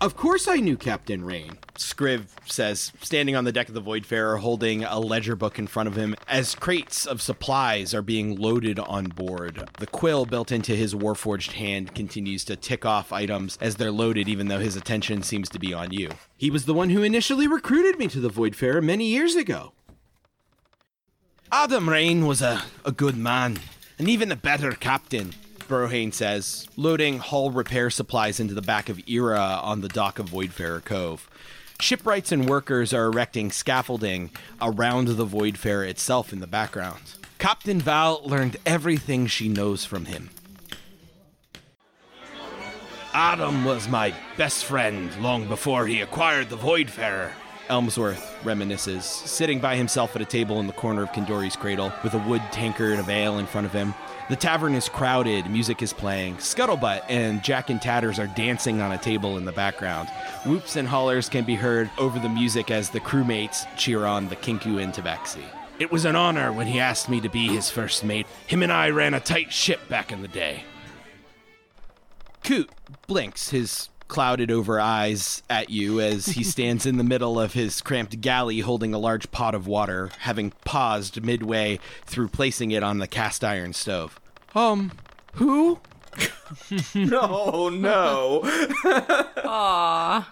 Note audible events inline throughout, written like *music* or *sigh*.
Of course I knew Captain Rain, Scriv says, standing on the deck of the Voidfarer holding a ledger book in front of him as crates of supplies are being loaded on board. The quill built into his warforged hand continues to tick off items as they're loaded, even though his attention seems to be on you. He was the one who initially recruited me to the Voidfarer many years ago. Adam Rain was a, a good man, and even a better captain. Brohane says, loading hull repair supplies into the back of Era on the dock of Voidfarer Cove. Shipwrights and workers are erecting scaffolding around the Voidfarer itself in the background. Captain Val learned everything she knows from him. Adam was my best friend long before he acquired the Voidfarer. Elmsworth reminisces, sitting by himself at a table in the corner of Kindori's cradle with a wood tankard of ale in front of him. The tavern is crowded, music is playing. Scuttlebutt and Jack and Tatters are dancing on a table in the background. Whoops and hollers can be heard over the music as the crewmates cheer on the Kenku and Tabaxi. It was an honor when he asked me to be his first mate. Him and I ran a tight ship back in the day. Coot blinks his clouded over eyes at you as he *laughs* stands in the middle of his cramped galley holding a large pot of water, having paused midway through placing it on the cast iron stove. Um, who? *laughs* no, no. *laughs* Aww.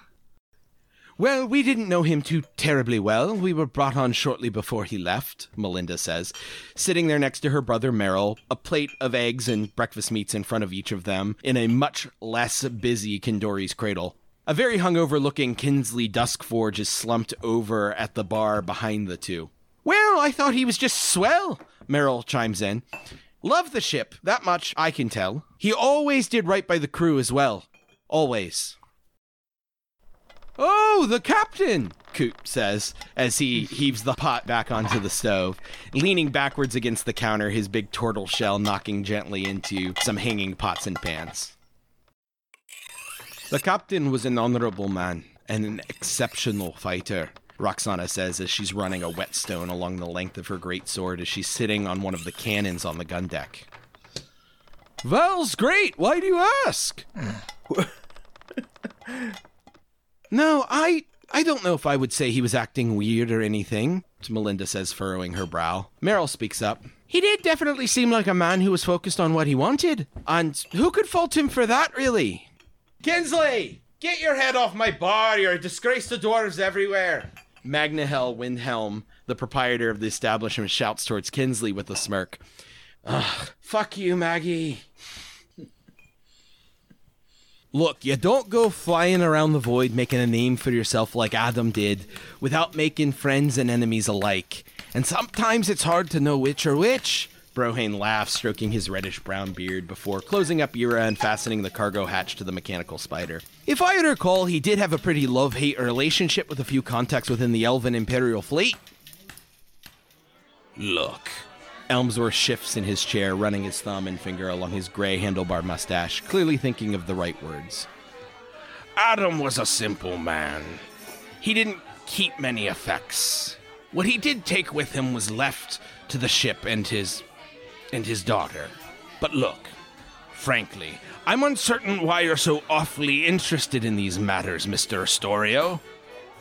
Well, we didn't know him too terribly well. We were brought on shortly before he left, Melinda says, sitting there next to her brother Merrill, a plate of eggs and breakfast meats in front of each of them, in a much less busy Kindori's cradle. A very hungover looking Kinsley Duskforge is slumped over at the bar behind the two. Well, I thought he was just swell, Merrill chimes in. Love the ship, that much I can tell. He always did right by the crew as well. Always. Oh, the captain, Coop says as he heaves the pot back onto the stove, leaning backwards against the counter, his big turtle shell knocking gently into some hanging pots and pans. The captain was an honorable man and an exceptional fighter, Roxana says as she's running a whetstone along the length of her great sword as she's sitting on one of the cannons on the gun deck. Val's great. Why do you ask? *laughs* no, I I don't know if I would say he was acting weird or anything, Melinda says, furrowing her brow. Merrill speaks up. He did definitely seem like a man who was focused on what he wanted. And who could fault him for that, really? Kinsley! Get your head off my bar! You're a disgrace to dwarves everywhere! Magnahel Windhelm, the proprietor of the establishment, shouts towards Kinsley with a smirk. Ugh, fuck you, Maggie. Look, you don't go flying around the void making a name for yourself like Adam did without making friends and enemies alike. And sometimes it's hard to know which are which. Brohane laughs, stroking his reddish brown beard before closing up Ira and fastening the cargo hatch to the mechanical spider. If I recall, he did have a pretty love hate relationship with a few contacts within the Elven Imperial Fleet. Look. Elmsworth shifts in his chair, running his thumb and finger along his gray handlebar mustache, clearly thinking of the right words. Adam was a simple man. He didn't keep many effects. What he did take with him was left to the ship and his and his daughter. But look, frankly, I'm uncertain why you're so awfully interested in these matters, Mr. Astorio.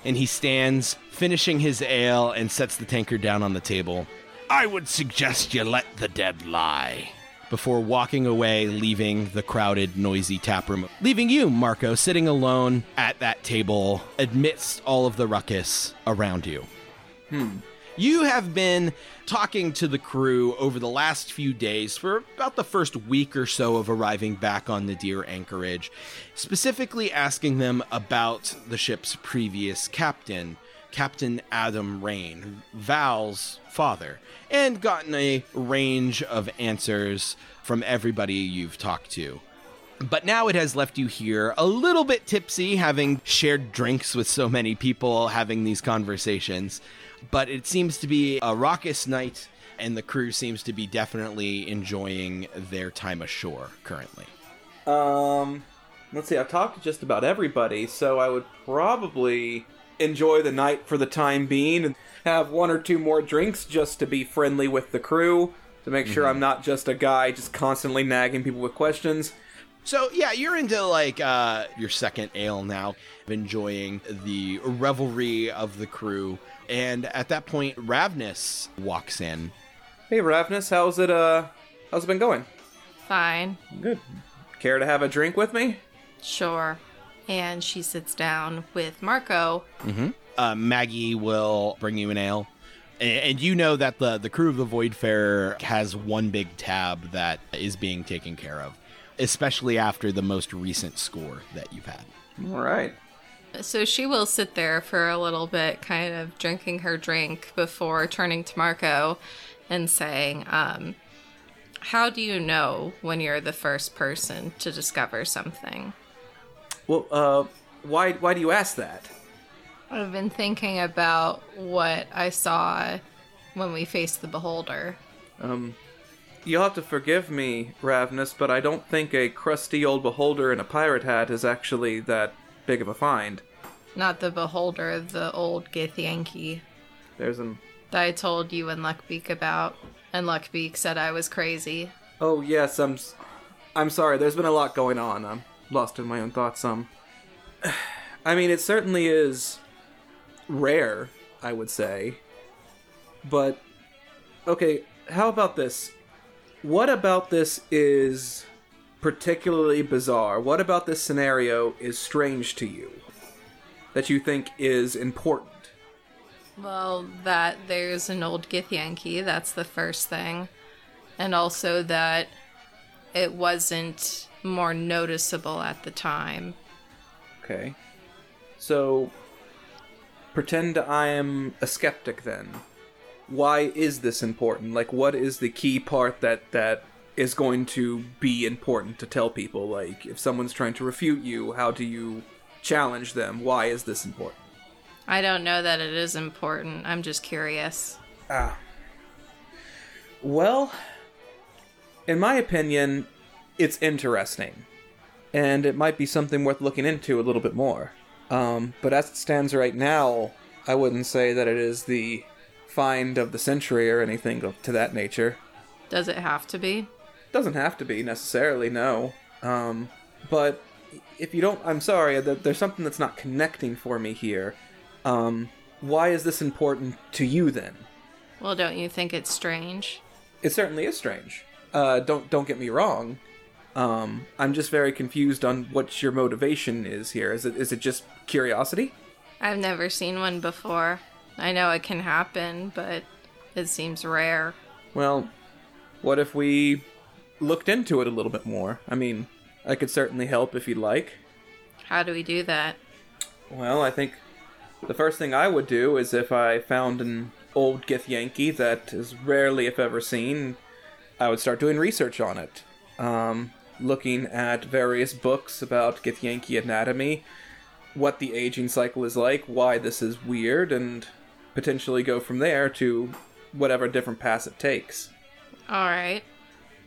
And he stands, finishing his ale, and sets the tankard down on the table. I would suggest you let the dead lie. Before walking away, leaving the crowded, noisy tap room, leaving you, Marco, sitting alone at that table amidst all of the ruckus around you. Hmm. You have been talking to the crew over the last few days for about the first week or so of arriving back on Nadir Anchorage, specifically asking them about the ship's previous captain, Captain Adam Rain, Val's father, and gotten a range of answers from everybody you've talked to. But now it has left you here a little bit tipsy, having shared drinks with so many people, having these conversations. But it seems to be a raucous night, and the crew seems to be definitely enjoying their time ashore currently. Um, let's see. I've talked to just about everybody, so I would probably enjoy the night for the time being and have one or two more drinks just to be friendly with the crew to make sure I'm not just a guy just constantly nagging people with questions. So yeah, you're into like uh, your second ale now, enjoying the revelry of the crew, and at that point, Ravnus walks in. Hey, Ravnus, how's it? Uh, how's it been going? Fine. Good. Care to have a drink with me? Sure. And she sits down with Marco. Uh, Maggie will bring you an ale, A- and you know that the the crew of the Voidfarer has one big tab that is being taken care of, especially after the most recent score that you've had. All right. So she will sit there for a little bit, kind of drinking her drink before turning to Marco and saying, um, How do you know when you're the first person to discover something? Well, uh, why why do you ask that? I've been thinking about what I saw when we faced the beholder. Um, you'll have to forgive me, Ravnus, but I don't think a crusty old beholder in a pirate hat is actually that big of a find. Not the beholder, the old Githyanki There's an. that I told you and Luckbeak about. And Luckbeak said I was crazy. Oh yes, I'm. I'm sorry. There's been a lot going on. I'm lost in my own thoughts. Um. *sighs* I mean, it certainly is rare, I would say. But okay, how about this? What about this is particularly bizarre? What about this scenario is strange to you? That you think is important? Well, that there's an old Githyanki, that's the first thing. And also that it wasn't more noticeable at the time. Okay. So, pretend I am a skeptic then. Why is this important? Like, what is the key part that that is going to be important to tell people? Like, if someone's trying to refute you, how do you challenge them? Why is this important? I don't know that it is important. I'm just curious. Ah. Well, in my opinion, it's interesting. And it might be something worth looking into a little bit more. Um, but as it stands right now, I wouldn't say that it is the find of the century or anything of- to that nature. Does it have to be? Doesn't have to be necessarily, no. Um, but if you don't, I'm sorry, there's something that's not connecting for me here. Um, why is this important to you then? Well, don't you think it's strange? it certainly is strange. Uh, don't don't get me wrong. Um, I'm just very confused on what your motivation is here. Is it is it just curiosity? I've never seen one before. I know it can happen, but it seems rare. Well, what if we looked into it a little bit more? I mean, I could certainly help if you'd like. How do we do that? Well, I think the first thing I would do is if I found an old Githyanki that is rarely, if ever, seen, I would start doing research on it. Um, looking at various books about Githyanki anatomy, what the aging cycle is like, why this is weird, and potentially go from there to whatever different paths it takes. All right.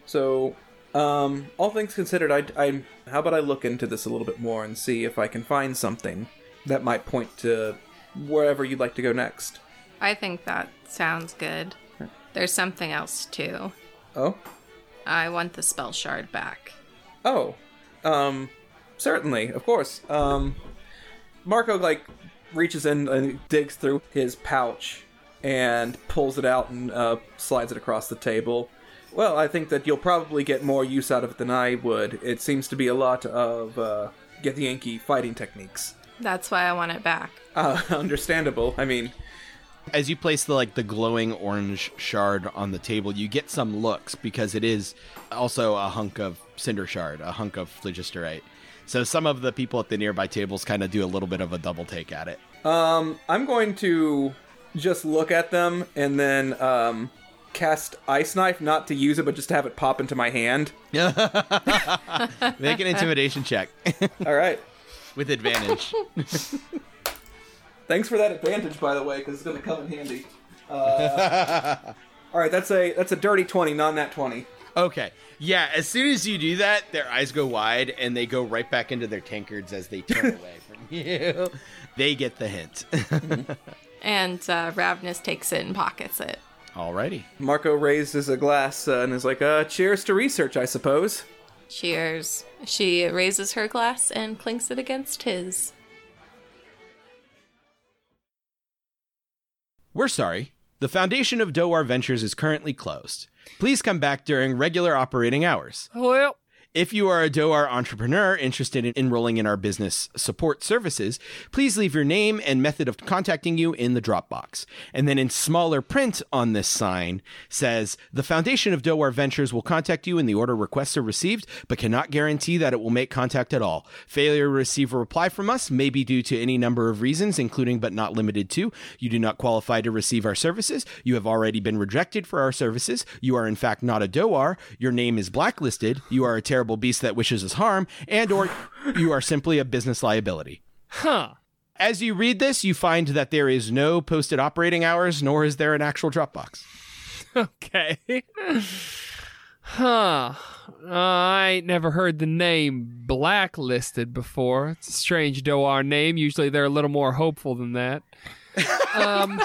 So, um, all things considered, I, I, how about I look into this a little bit more and see if I can find something that might point to wherever you'd like to go next. I think that sounds good. There's something else too. Oh, I want the spell shard back. Oh, um, certainly, of course. Um, Marco like reaches in and digs through his pouch and pulls it out and uh, slides it across the table. Well, I think that you'll probably get more use out of it than I would. It seems to be a lot of uh, Githyanki fighting techniques. That's why I want it back. Uh, *laughs* understandable. I mean, As you place the like the glowing orange shard on the table, you get some looks because it is also a hunk of cinder shard, a hunk of phlogisterite. So some of the people at the nearby tables kind of do a little bit of a double take at it. um, I'm going to just look at them and then um, cast ice knife, not to use it, but just to have it pop into my hand. *laughs* Make an intimidation check *laughs* All right. with advantage. Thanks for that advantage, by the way, because it's going to come in handy. Uh, *laughs* all right, that's a that's a dirty twenty, not that twenty. Okay. Yeah, as soon as you do that, their eyes go wide and they go right back into their tankards as they turn away from *laughs* you. They get the hint. *laughs* And uh, Ravnus takes it and pockets it. Alrighty. Marco raises a glass uh, and is like, "Uh, cheers to research, I suppose." Cheers. She raises her glass and clinks it against his. We're sorry. The foundation of Dohwar Ventures is currently closed. Please come back during regular operating hours. Well, If you are a Dohwar entrepreneur interested in enrolling in our business support services, please leave your name and method of contacting you in the Dropbox. And then in smaller print on this sign says, The Foundation of Dohwar Ventures will contact you in the order requests are received, but cannot guarantee that it will make contact at all. Failure to receive a reply from us may be due to any number of reasons, including but not limited to you do not qualify to receive our services, you have already been rejected for our services, you are in fact not a Dohwar, your name is blacklisted, you are a terrible beast that wishes us harm, and or you are simply a business liability. huh. As you read this, you find that there is no posted operating hours, nor is there an actual Dropbox. Okay. huh. Uh, I ain't never heard the name blacklisted before. It's a strange Dohwar name. Usually they're a little more hopeful than that. Um,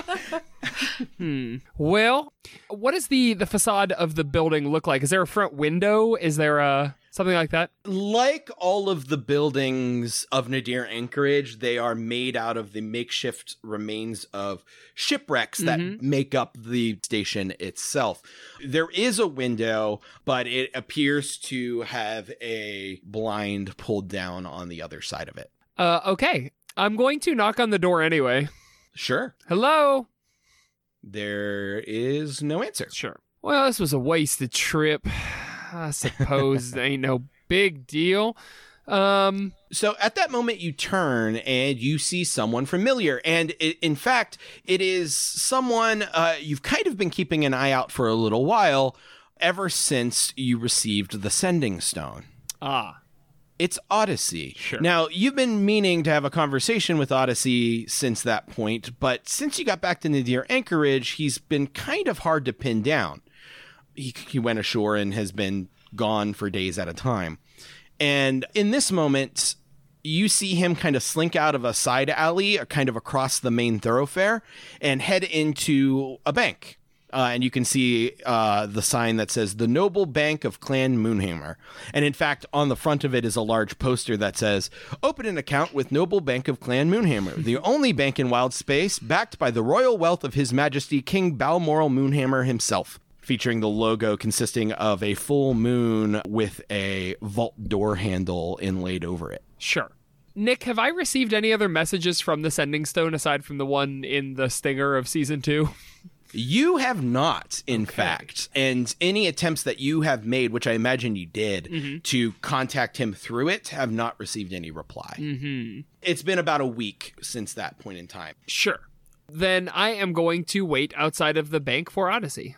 *laughs* *laughs* hmm. Well, what does the the facade of the building look like? Is there a front window? Is there a something like that? Like all of the buildings of Nadir Anchorage, they are made out of the makeshift remains of shipwrecks that Mhm. make up the station itself. There is a window, but it appears to have a blind pulled down on the other side of it. Uh, okay. I'm going to knock on the door anyway. Sure. Hello. There is no answer. Sure. Well, this was a wasted trip. I suppose it *laughs* ain't no big deal. Um, So at that moment, you turn and you see someone familiar. And i in fact, it is someone uh, you've kind of been keeping an eye out for a little while, ever since you received the sending stone. ah, It's Odyssey. Sure. Now, you've been meaning to have a conversation with Odyssey since that point, but since you got back to Nadir Anchorage, he's been kind of hard to pin down. He, he went ashore and has been gone for days at a time. And in this moment, you see him kind of slink out of a side alley, kind of across the main thoroughfare, and head into a bank. Uh, and you can see uh, the sign that says the Noble Bank of Clan Moonhammer. And in fact, on the front of it is a large poster that says, Open an account with Noble Bank of Clan Moonhammer, the only bank in wild space backed by the royal wealth of His Majesty King Balmoral Moonhammer himself. Featuring the logo consisting of a full moon with a vault door handle inlaid over it. sure. Nick, have I received any other messages from the Sending Stone aside from the one in the Stinger of season two? *laughs* You have not, in fact, and any attempts that you have made, which I imagine you did, to contact him through it, have not received any reply. Mm-hmm. It's been about a week since that point in time. Sure. Then I am going to wait outside of the bank for Odyssey.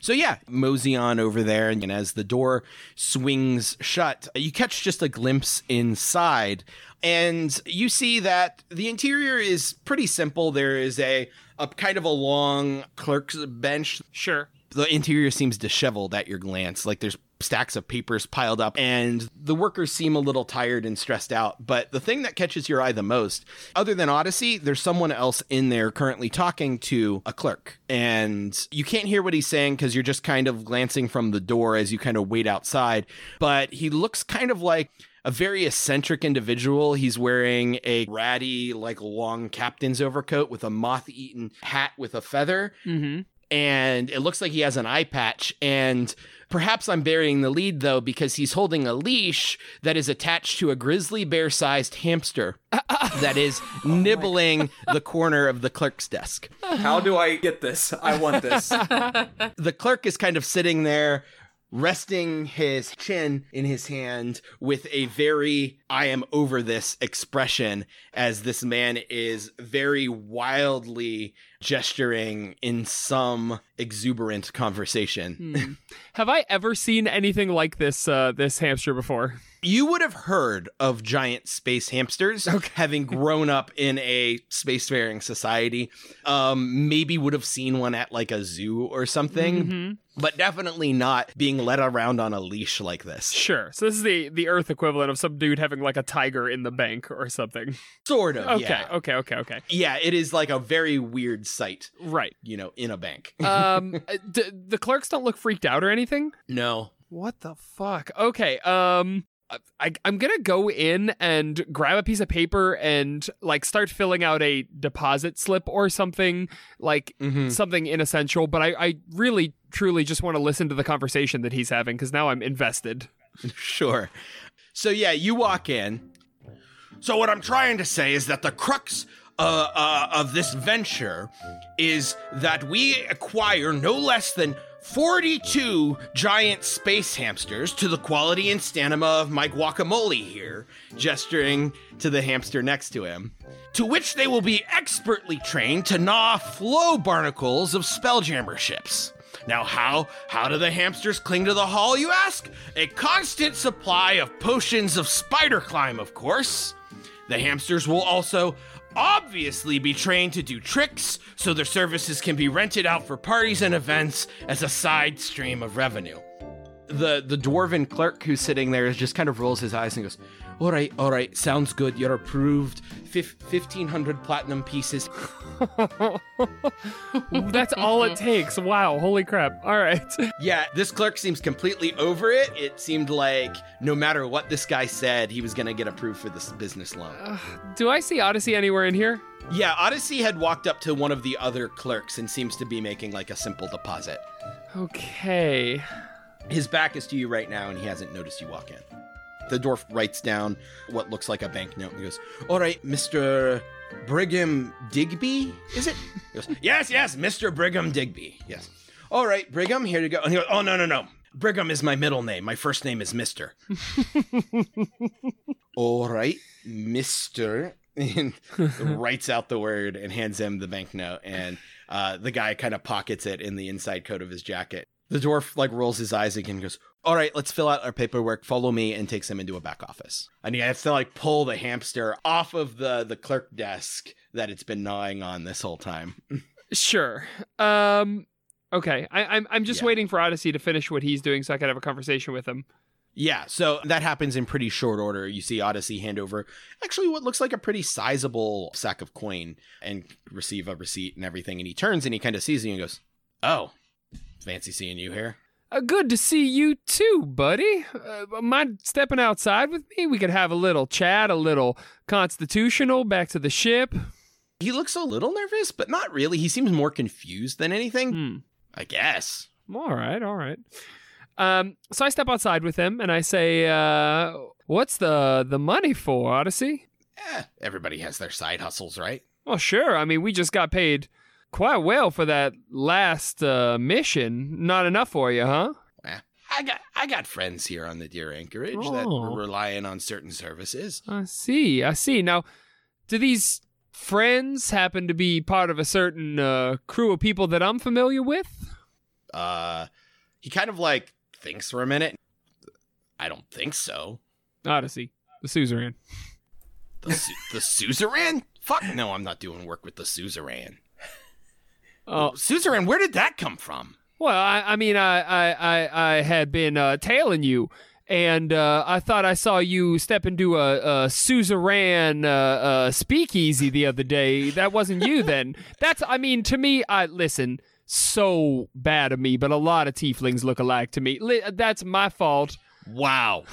So yeah, mosey on over there, and as the door swings shut, you catch just a glimpse inside, and you see that the interior is pretty simple. There is a a kind of a long clerk's bench Sure. the interior seems disheveled at your glance. Like there's stacks of papers piled up, and the workers seem a little tired and stressed out. But the thing that catches your eye the most, other than Odyssey, there's someone else in there currently talking to a clerk. And you can't hear what he's saying because you're just kind of glancing from the door as you kind of wait outside. But he looks kind of like a very eccentric individual. He's wearing a ratty, like long captain's overcoat with a moth eaten hat with a feather Mm-hmm. and it looks like he has an eye patch. And perhaps I'm burying the lead though, because he's holding a leash that is attached to a grizzly bear sized hamster *laughs* that is nibbling the corner of the clerk's desk. How do I get this? I want this. *laughs* The clerk is kind of sitting there. Resting his chin in his hand with a very I am over this expression as this man is very wildly gesturing in some exuberant conversation. Hmm. *laughs* Have I ever seen anything like this uh, this hamster before? You would have heard of giant space hamsters, *laughs* having grown up in a spacefaring society. Um, maybe would have seen one at like a zoo or something, Mhm. but definitely not being led around on a leash like this. Sure. So this is the the Earth equivalent of some dude having like a tiger in the bank or something. Sort of. Okay. Yeah. Okay. Okay. Okay. Yeah, it is like a very weird sight, Right. you know, in a bank. *laughs* Um, uh, d- the clerks don't look freaked out or anything. no. What the fuck? Okay, um I, I'm gonna go in and grab a piece of paper and like start filling out a deposit slip or something like Mhm. something inessential. But I, I really truly just want to listen to the conversation that he's having because now I'm invested. *laughs* Sure. So yeah, you walk in. So what I'm trying to say is that the crux uh, uh, of this venture is that we acquire no less than 42 giant space hamsters to the quality and stamina of my guacamole here, gesturing to the hamster next to him, to which they will be expertly trained to gnaw flow barnacles of spelljammer ships. Now, how how do the hamsters cling to the hull, you ask? A constant supply of potions of spider climb, of course. The hamsters will also obviously be trained to do tricks, so their services can be rented out for parties and events as a side stream of revenue. The the dwarven clerk who's sitting there just kind of rolls his eyes and goes, "All right, all right, sounds good. You're approved. Fif- Fifteen hundred platinum pieces. *laughs* That's all it takes. Wow, holy crap. All right. *laughs* Yeah, this clerk seems completely over it. It seemed like no matter what this guy said, he was going to get approved for this business loan. Do I see Odyssey anywhere in here? Yeah, Odyssey had walked up to one of the other clerks and seems to be making like a simple deposit. Okay. His back is to you right now, and he hasn't noticed you walk in. The dwarf writes down what looks like a banknote and he goes, All right, Mr. Brigham Digby, is it? He goes, Yes, yes, Mr. Brigham Digby. Yes. All right, Brigham, here you go. And he goes, Oh, no, no, no. Brigham is my middle name. My first name is Mr. *laughs* All right, Mr. And *laughs* writes out the word and hands him the banknote. And uh, the guy kind of pockets it in the inside coat of his jacket. The dwarf like rolls his eyes again and goes, All right, let's fill out our paperwork. Follow me and takes him into a back office. And he has to like pull the hamster off of the, the clerk desk that it's been gnawing on this whole time. *laughs* Sure. Um. Okay. I, I'm I'm just Yeah. waiting for Odyssey to finish what he's doing so I can have a conversation with him. Yeah, so that happens in pretty short order. You see Odyssey hand over actually what looks like a pretty sizable sack of coin and receive a receipt and everything. And he turns and he kind of sees you and goes, Oh, fancy seeing you here. Uh, good to see you too, buddy. Uh, mind stepping outside with me? We could have a little chat, a little constitutional. Back to the ship. He looks a little nervous, but not really. He seems more confused than anything. Hmm. I guess. All right, all right. Um, so I step outside with him and I say, uh, "What's the the money for, Odyssey?" Eh, everybody has their side hustles, right? Well, sure. I mean, we just got paid quite well for that last uh, mission. Not enough for you, huh? I got I got friends here on Nadir Anchorage that Oh. are relying on certain services. I see. I see. Now, do these friends happen to be part of a certain uh, crew of people that I'm familiar with? Uh, he kind of like thinks for a minute. I don't think so. Odyssey, the suzerain. The su- the suzerain? Fuck no, I'm not doing work with the suzerain. Oh, Suzerain, where did that come from? well, I, I mean, I, I, I, I had been uh, tailing you, and uh, I thought I saw you step into a, a suzerain uh, uh, speakeasy the other day. That wasn't you, then. *laughs* That's, I mean, to me, I listen. So bad of me, but a lot of tieflings look alike to me. Li- That's my fault. Wow.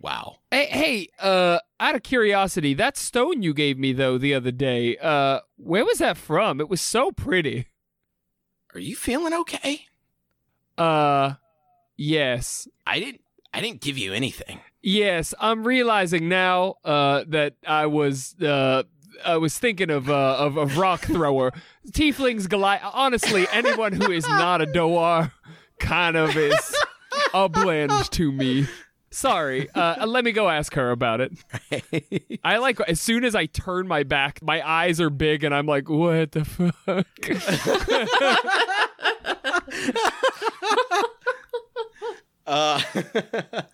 Wow. Hey, hey, uh, out of curiosity, that stone you gave me though the other day, uh, where was that from? It was so pretty. Are you feeling okay? Uh, yes, I didn't I didn't give you anything. yes. I'm realizing now, uh, that I was, uh, I was thinking of, uh, of of rock thrower, *laughs* tieflings, Goliath. Honestly, anyone who is not a Dohwar kind of is a blend to me. Sorry. Uh, *laughs* let me go ask her about it. I like as soon as I turn my back, my eyes are big, and I'm like, "What the fuck?" *laughs* Uh,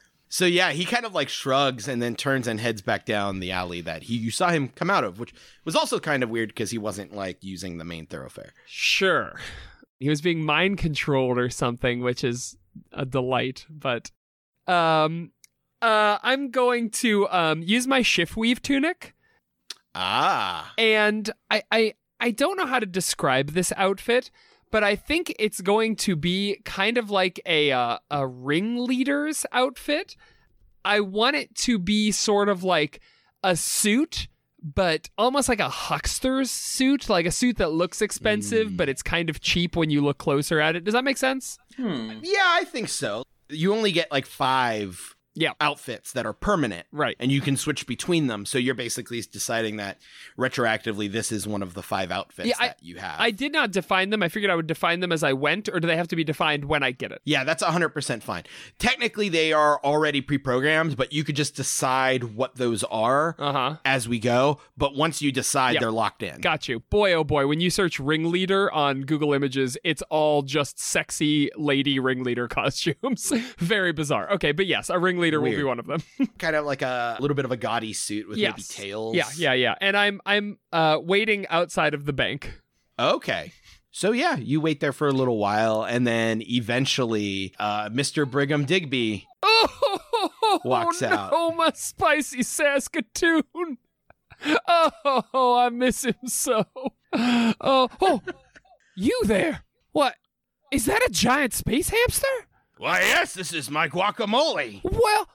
*laughs* so yeah, he kind of like shrugs and then turns and heads back down the alley that he you saw him come out of, which was also kind of weird because he wasn't like using the main thoroughfare. sure, he was being mind controlled or something, which is a delight. But, um, uh, I'm going to um use my shift weave tunic, Ah, and I I I don't know how to describe this outfit, but I think it's going to be kind of like a uh, a ringleader's outfit. I want it to be sort of like a suit, but almost like a huckster's suit, like a suit that looks expensive, but it's kind of cheap when you look closer at it. Does that make sense? Hmm. Yeah, I think so. You only get like five Yeah. outfits that are permanent. Right. And you can switch between them. So you're basically deciding that retroactively this is one of the five outfits Yeah, I- that you have. I did not define them. I figured I would define them as I went, or do they have to be defined when I get it? yeah, that's 100% fine. Technically, they are already pre programmed, but you could just decide what those are Uh huh. as we go. But once you decide, they're locked in. Got you. Boy, oh boy, when you search ringleader on Google Images, it's all just sexy lady ringleader *laughs* costumes. Very bizarre. Okay, but yes, a ringleader will be one of them. *laughs* kind of like a little bit of a gaudy suit with maybe tails. yeah, yeah, yeah. And I'm I'm uh waiting outside of the bank. Okay. So yeah, you wait there for a little while, and then eventually, uh, Mr. Brigham Digby. *laughs* Oh, Walks no, out. Oh my spicy Saskatoon. Oh, I miss him so. Oh, oh, you there? What? Is that a giant space hamster? Why, yes, this is my guacamole. Well,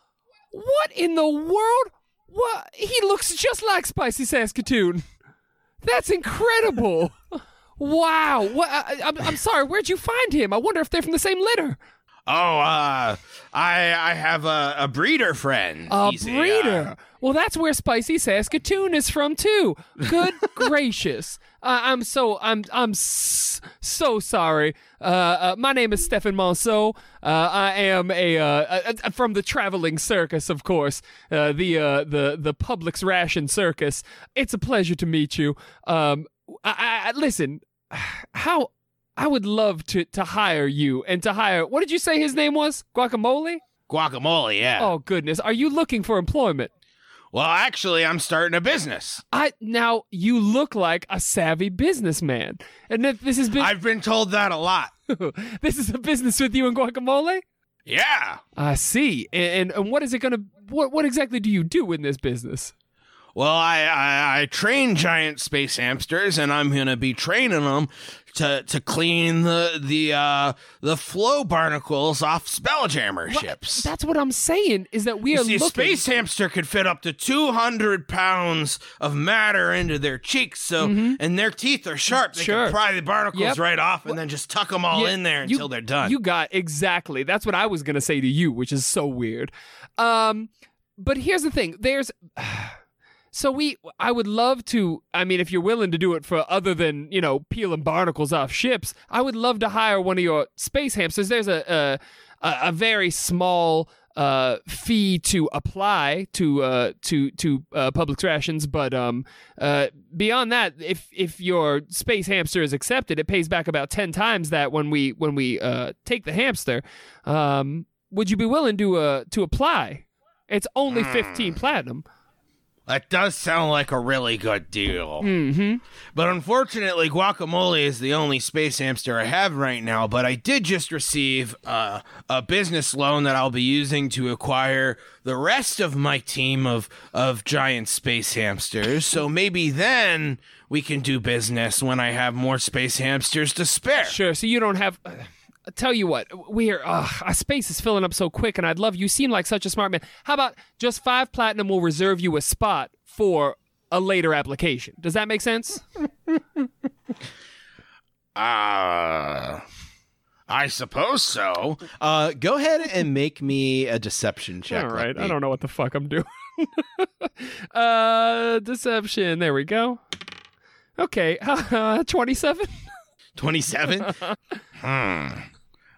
what in the world? What? He looks just like Spicy Saskatoon. That's incredible. *laughs* wow. What, I, I'm, I'm sorry. Where'd you find him? I wonder if they're from the same litter. Oh, uh, I I have a, a breeder friend. A He's breeder. uh, well, that's where Spicy Saskatoon is from too. Good *laughs* gracious. I'm so I'm I'm s- so sorry. Uh, uh, my name is Stefan Monceau. Uh, I am a, uh, a, a- from the traveling circus, of course. Uh, the uh, the the Publix Ration Circus. It's a pleasure to meet you. Um, I, I, listen. How I would love to to hire you and to hire. What did you say his name was? Guacamole. guacamole. Yeah. Oh goodness, are you looking for employment? Well, actually, I'm starting a business. I now you look like a savvy businessman, and that this has been I've been told that a lot. *laughs* this is a business with you and guacamole. Yeah. I see, and, and and what is it gonna? What what exactly do you do in this business? Well, I, I I train giant space hamsters, and I'm gonna be training them to to clean the the uh the flow barnacles off spelljammer ships. That's what I'm saying. Is that we You are see, a looking. space hamster could fit up to 200 pounds of matter into their cheeks, so and their teeth are sharp. They Mm-hmm. Sure. can pry the barnacles Yep. right off and then just tuck them all Yeah, in there you- until they're done. You got exactly. That's what I was gonna say to you, which is so weird. Um, but here's the thing. There's. *sighs* So we, I would love to. I mean, if you're willing to do it for other than you know peeling barnacles off ships, I would love to hire one of your space hamsters. There's a a, a, very small uh, fee to apply to uh, to to uh, public rations, but um, uh, beyond that, if if your space hamster is accepted, it pays back about ten times that when we when we uh, take the hamster. Um, would you be willing to uh, to apply? It's only fifteen platinum. That does sound like a really good deal. Mm-hmm. But unfortunately, Guacamole is the only space hamster I have right now. But I did just receive uh, a business loan that I'll be using to acquire the rest of my team of, of giant space hamsters. So maybe then we can do business when I have more space hamsters to spare. Sure. So you don't have. I tell you what, we're uh, our space is filling up so quick, and I'd love you. Seem like such a smart man. How about just five platinum will reserve you a spot for a later application? Does that make sense? *laughs* Uh, I suppose so. Uh, go ahead and make me a deception check. All let right. I don't know what the fuck I'm doing. *laughs* uh, deception. There we go. Okay, uh, *laughs* twenty-seven. 27? hmm.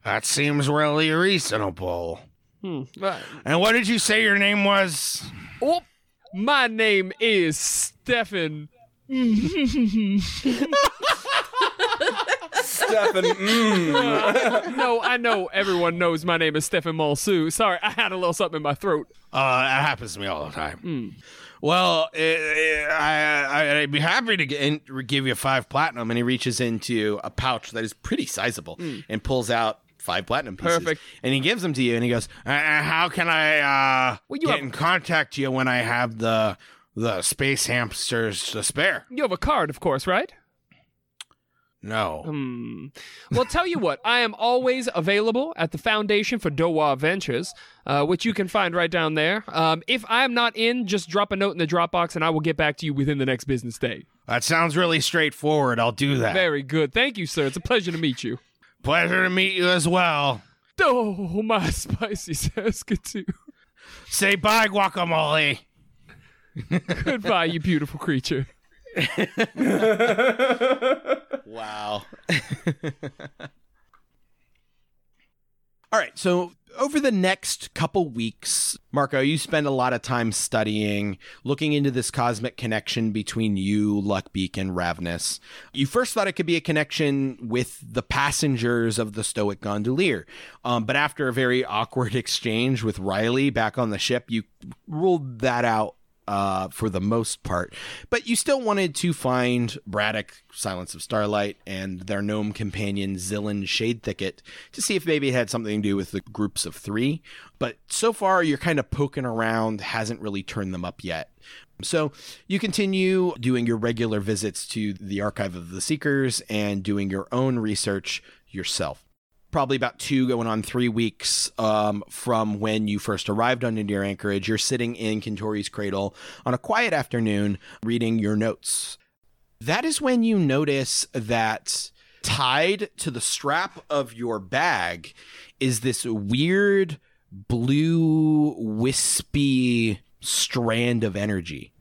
That seems really reasonable. Hmm. And what did you say your name was? Oh, my name is Stefan. Stefan, mm. no, I know everyone knows my name is Stefan Monsu. Sorry, I had a little something in my throat. Uh, that happens to me all the time. Hmm. Well, eh, eh, I, I, I'd be happy to get in, give you five platinum. And he reaches into a pouch that is pretty sizable and pulls out five platinum pieces. Perfect. And he gives them to you and he goes, uh, uh, How can I uh, Well, you get have- in contact you when I have the the space hamsters to spare? You have a card, of course, right? No. Hmm. Well, tell you what, I am always available at the Foundation for Dohwar Ventures, uh, which you can find right down there. Um, if I'm not in, just drop a note in the Dropbox and I will get back to you within the next business day. That sounds really straightforward. I'll do that. Very good. Thank you, sir. It's a pleasure to meet you. Pleasure to meet you as well. Oh, my spicy Saskatoon. Say bye, guacamole. Goodbye, you beautiful creature. *laughs* Wow. *laughs* All right, so over the next couple weeks, Marco, you spend a lot of time studying, looking into this cosmic connection between you, Luckbeak, and Ravnus. You first thought it could be a connection with the passengers of the Stoic Gondolier, um, but after a very awkward *laughs* exchange with Riley back on the ship, you ruled that out uh, for the most part. But you still wanted to find Braddock, Silence of Starlight, and their gnome companion Zillin Shade Thicket to see if maybe it had something to do with the groups of three. But so far, you're kind of poking around, hasn't really turned them up yet. So you continue doing your regular visits to the Archive of the Seekers and doing your own research yourself probably about two going on three weeks um, from when you first arrived on Nadir Anchorage. You're sitting in Kindori's cradle on a quiet afternoon reading your notes. That is when you notice that tied to the strap of your bag is this weird blue wispy strand of energy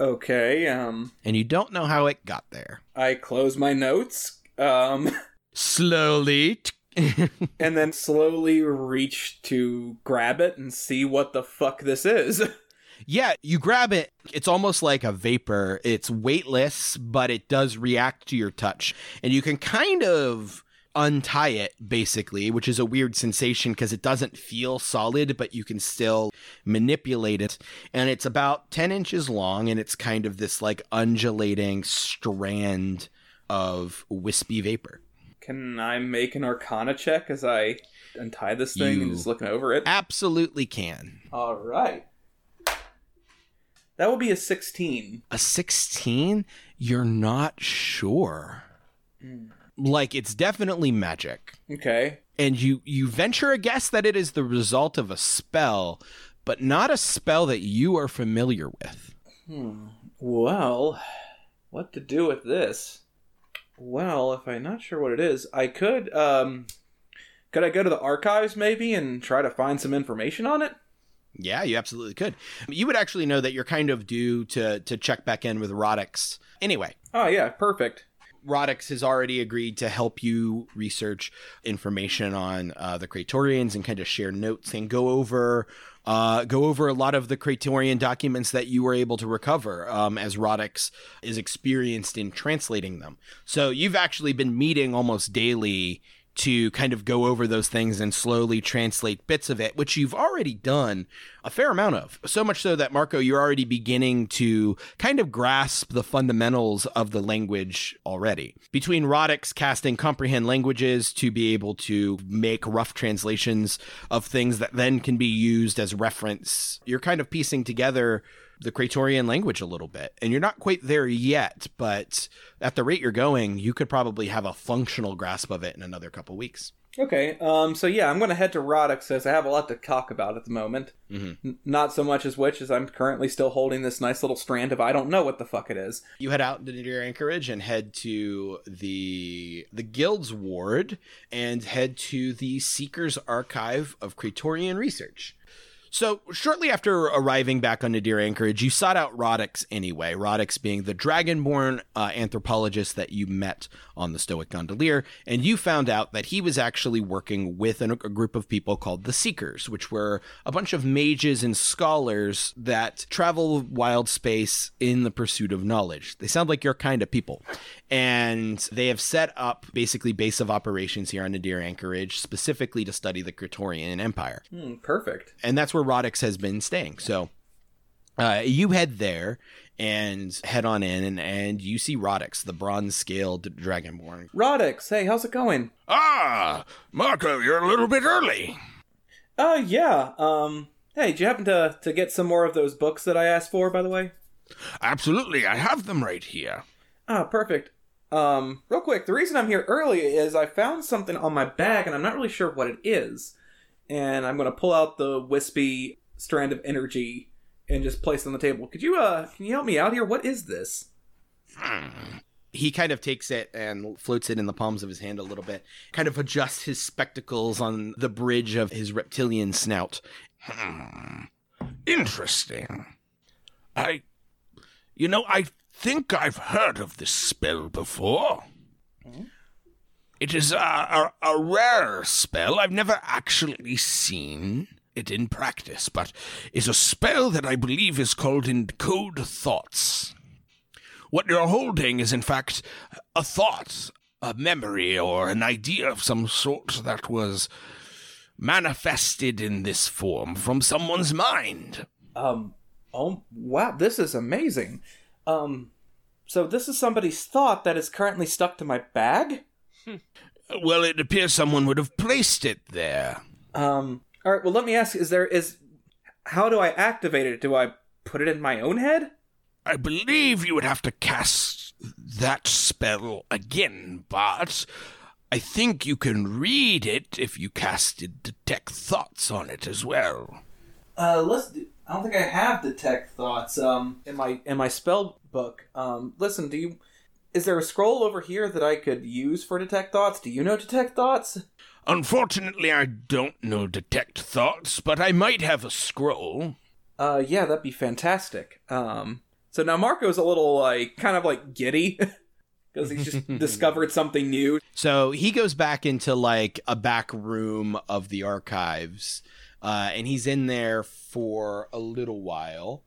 Okay, um, and you don't know how it got there I close my notes, um, *laughs* slowly *laughs* and then slowly reach to grab it and see what the fuck this is. *laughs* Yeah, you grab it. It's almost like a vapor. It's weightless, but it does react to your touch. And you can kind of untie it, basically, which is a weird sensation because it doesn't feel solid, but you can still manipulate it. And it's about 10 inches long, and it's kind of this like undulating strand of wispy vapor. Can I make an arcana check as I untie this thing You- and just looking over it? Absolutely can. All right. That will be a 16. A 16? You're not sure. Like, it's definitely magic. Okay. and you you venture a guess that it is the result of a spell, but not a spell that you are familiar with. Hmm. Well, what to do with this? Well, if I'm not sure what it is, I could um could I go to the archives maybe and try to find some information on it? Yeah, you absolutely could. You would actually know that you're kind of due to to check back in with Rodix. Anyway, Oh yeah, perfect. Rodix has already agreed to help you research information on uh, the Praetorians and kind of share notes and go over uh, go over a lot of the Praetorian documents that you were able to recover um, as Rodix is experienced in translating them. So you've actually been meeting almost daily to kind of go over those things and slowly translate bits of it, which you've already done a fair amount of. So much so that, Marco, you're already beginning to kind of grasp the fundamentals of the language already. Between Rodix casting comprehend languages to be able to make rough translations of things that then can be used as reference, you're kind of piecing together the Praetorian language a little bit. And you're not quite there yet, but at the rate you're going, you could probably have a functional grasp of it in another couple weeks. Okay, um, so yeah, I'm going to head to Rodix as I have a lot to talk about at the moment. Mm-hmm. N- not so much as which, as I'm currently still holding this nice little strand of I don't know what the fuck it is. You head out into Nadir Anchorage and head to the the guild's ward and head to the Seeker's Archive of Praetorian Research. So, shortly after arriving back on Nadir Anchorage, you sought out Rodix anyway. Rodix being the dragonborn uh, anthropologist that you met on the Stoic Gondolier, and you found out that he was actually working with an, a group of people called the Seekers, which were a bunch of mages and scholars that travel wild space in the pursuit of knowledge. They sound like your kind of people. And they have set up basically base of operations here on Nadir Anchorage specifically to study the Praetorian Empire Hmm, perfect. and that's where Rodix has been staying. So uh, you head there and head on in, and, and you see Rodix, the bronze scaled dragonborn. Rodix, hey, how's it going? Ah, Marco, you're a little bit early. Uh, yeah, um, hey, did you happen to, to get some more of those books that I asked for, by the way? Absolutely, I have them right here. Ah, perfect. Um, real quick, the reason I'm here early is I found something on my bag and I'm not really sure what it is. And I'm gonna pull out the wispy strand of energy and just place it on the table. Could you uh can you help me out here? What is this? He kind of takes it and floats it in the palms of his hand a little bit, kind of adjusts his spectacles on the bridge of his reptilian snout. Hmm. Interesting. I. You know, I think I've heard of this spell before. It is a, a, a rare spell. I've never actually seen it in practice, but is a spell that I believe is called Encode Thoughts. What you're holding is, in fact, a thought, a memory, or an idea of some sort that was manifested in this form from someone's mind. Um oh wow, this is amazing. Um so this is somebody's thought that is currently stuck to my bag? Well, it appears someone would have placed it there. Um all right, well let me ask is there is how do I activate it? Do I put it in my own head? I believe you would have to cast that spell again, but I think you can read it if you casted Detect Thoughts on it as well. Uh, let's. Do, I don't think I have detect thoughts. Um, in my in my spell book. Um, listen. Do you? Is there a scroll over here that I could use for detect thoughts? Do you know detect thoughts? Unfortunately, I don't know Detect Thoughts, but I might have a scroll. Uh, yeah, that'd be fantastic. Um, so now Marco's a little like kind of like giddy *laughs* because he's just *laughs* discovered something new. So he goes back into like a back room of the archives, uh, and he's in there for a little while.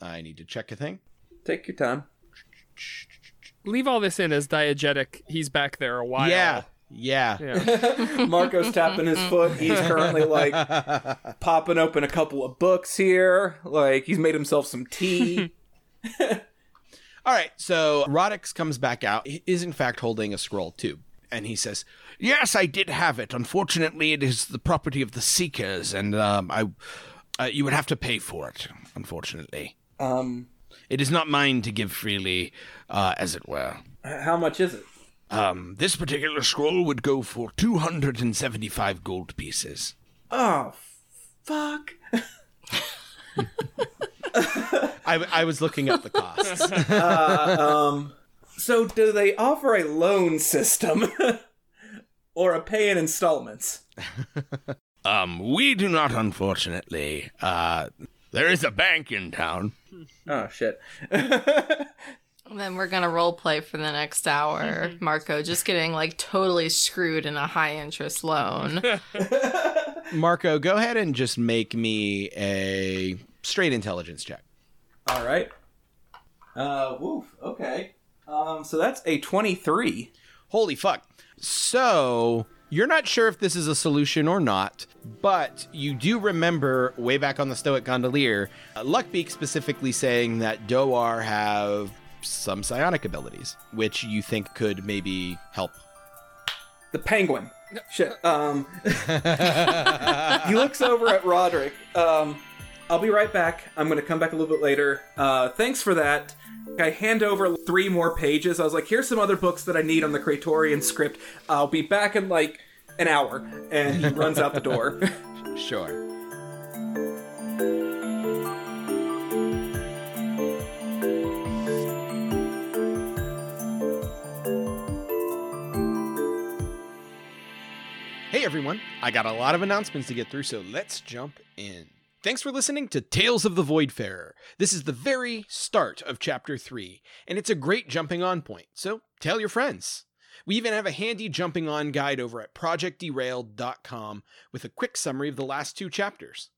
I need to check a thing. Take your time. Leave all this in as diegetic. He's back there a while. Yeah, yeah. Yeah. *laughs* Marco's tapping his foot. He's currently like *laughs* popping open a couple of books here. Like he's made himself some tea. *laughs* All right, so Rodix comes back out. He is in fact holding a scroll too, and he says, Yes, I did have it. Unfortunately, it is the property of the Seekers, and um, I, uh, you would have to pay for it. Unfortunately, um, "It is not mine to give freely, uh, as it were. how much is it? Um, this particular scroll would go for two hundred and seventy-five gold pieces. Oh, fuck. *laughs* I, I was looking up the costs." *laughs* um, so do they offer a loan system *laughs* or a pay in installments? *laughs* Um, we do not, unfortunately. Uh, there is a bank in town. *laughs* Oh shit. Then we're gonna role play for the next hour. Marco just getting like totally screwed in a high interest loan. Marco, go ahead and just make me a straight intelligence check. All right. Uh, woof. Okay. Um, so that's a twenty-three. Holy fuck. So, you're not sure if this is a solution or not, but you do remember way back on the Stoic Gondolier, uh, Luckbeak specifically saying that Dohwar have some psionic abilities, which you think could maybe help. The penguin. Shit. Um, *laughs* he looks over at Roderick. Um, I'll be right back. I'm going to come back a little bit later. Uh, thanks for that. I hand over three more pages. I was like, here's some other books that I need on the Praetorian script. I'll be back in like an hour. And he *laughs* runs out the door. Sure. Hey everyone, I got a lot of announcements to get through, so let's jump in. Thanks for listening to Tales of the Voidfarer. This is the very start of Chapter 3, and it's a great jumping on point, so tell your friends. We even have a handy jumping on guide over at projectderailed.com with a quick summary of the last two chapters.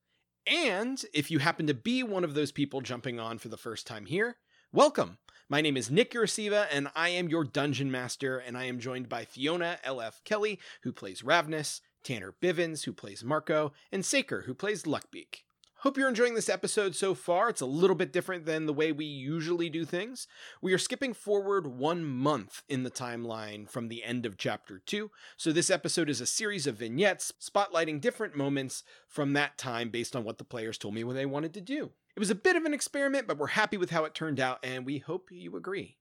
And if you happen to be one of those people jumping on for the first time here, welcome. My name is Nick Urasiva, and I am your dungeon master, and I am joined by Fiona L.F. Kelly, who plays Ravnus, Tanner Bivens, who plays Marco, and Saker, who plays Luckbeak. Hope you're enjoying this episode so far. It's a little bit different than the way we usually do things. We are skipping forward one month in the timeline from the end of chapter 2, so this episode is a series of vignettes spotlighting different moments from that time based on what the players told me what they wanted to do. It was a bit of an experiment, but we're happy with how it turned out, and we hope you agree.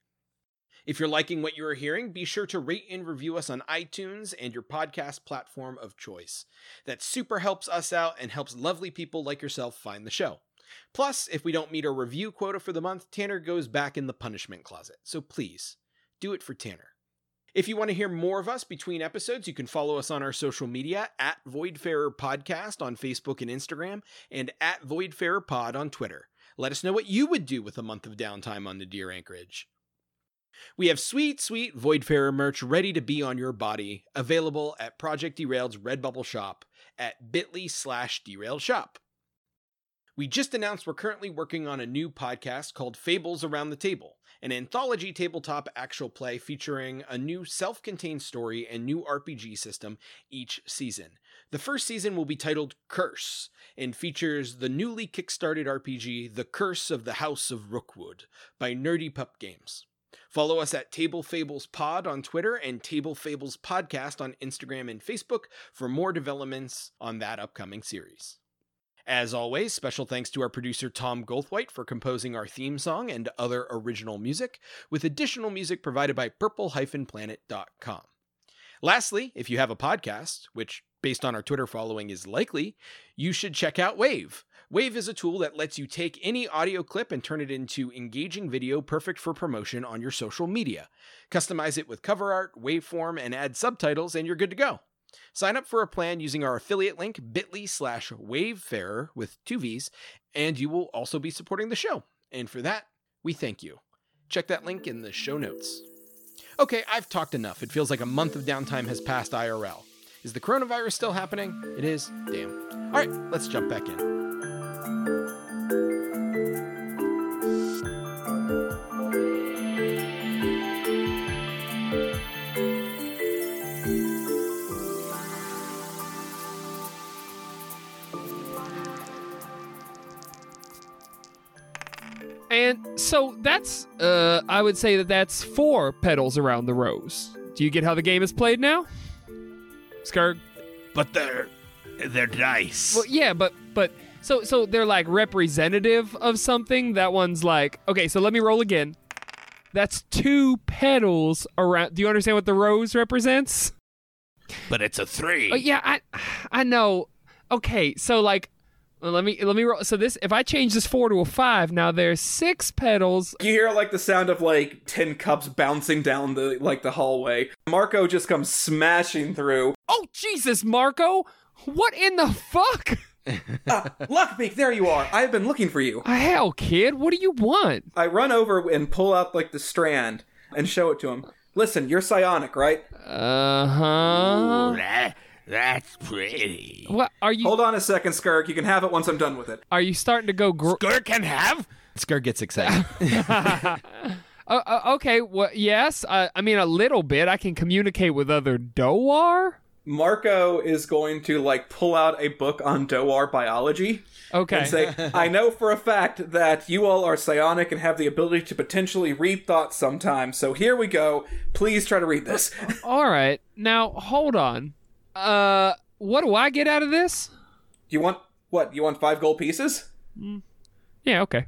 If you're liking what you are hearing, be sure to rate and review us on iTunes and your podcast platform of choice. That super helps us out and helps lovely people like yourself find the show. Plus, if we don't meet our review quota for the month, Tanner goes back in the punishment closet. So please, do it for Tanner. If you want to hear more of us between episodes, you can follow us on our social media at Voidfarer Podcast on Facebook and Instagram, and at Voidfarer Pod on Twitter. Let us know what you would do with a month of downtime on the Nadir Anchorage. We have sweet, sweet Voidfarer merch ready to be on your body, available at Project Derailed's Redbubble shop at bit.ly slash derailed shop. We just announced we're currently working on a new podcast called Fables Around the Table, an anthology tabletop actual play featuring a new self contained story and new RPG system each season. The first season will be titled Curse and features the newly kickstarted RPG The Curse of the House of Rookwood by Nerdy Pup Games. Follow us at Table Fables Pod on Twitter and Table Fables Podcast on Instagram and Facebook for more developments on that upcoming series. As always, special thanks to our producer Tom Goldthwait for composing our theme song and other original music, with additional music provided by purple-planet.com. Lastly, if you have a podcast, which based on our Twitter following is likely, you should check out Wavve. Wavve is a tool that lets you take any audio clip and turn it into engaging video perfect for promotion on your social media. Customize it with cover art, waveform, and add subtitles, and you're good to go. Sign up for a plan using our affiliate link bit.ly slash wavvefarer with two V's, and you will also be supporting the show. And for that, we thank you. Check that link in the show notes. Okay, I've talked enough. It feels like a month of downtime has passed IRL. Is the coronavirus still happening? It is? Damn. All right, let's jump back in. And so that's, uh, I would say that that's four petals around the rose. Do you get how the game is played now? Skarg? But they're they're dice. Well, yeah, but but so so they're like representative of something. That one's like okay. So let me roll again. That's two petals around. Do you understand what the rose represents? but it's a three. Oh yeah, I I know. Okay, so like well, let me let me roll. So this if I change this four to a five, now there's six petals. You hear like the sound of like tin cups bouncing down the like the hallway. Marco just comes smashing through. Oh Jesus, Marco! What in the fuck? Ah, Luckbeak, there you are. I've been looking for you. Ah, Hell, kid, what do you want? I run over and pull out like the strand and show it to him. Listen, you're psionic, right? Uh huh. that, that's pretty. What are you? Hold on a second, Skirk. You can have it once I'm done with it. Are you starting to go? Gr- Gurk can have. Scar gets excited. *laughs* *laughs* Uh, uh, okay, well, yes. I, I mean, a little bit. I can communicate with other Dohwar. Marco is going to like pull out a book on Dohwar biology Okay. and say, "I know for a fact that you all are psionic and have the ability to potentially read thoughts sometimes. So here we go. Please try to read this." *laughs* All right. Now, hold on. Uh, what do I get out of this? you want what? You want five gold pieces? Yeah. Okay.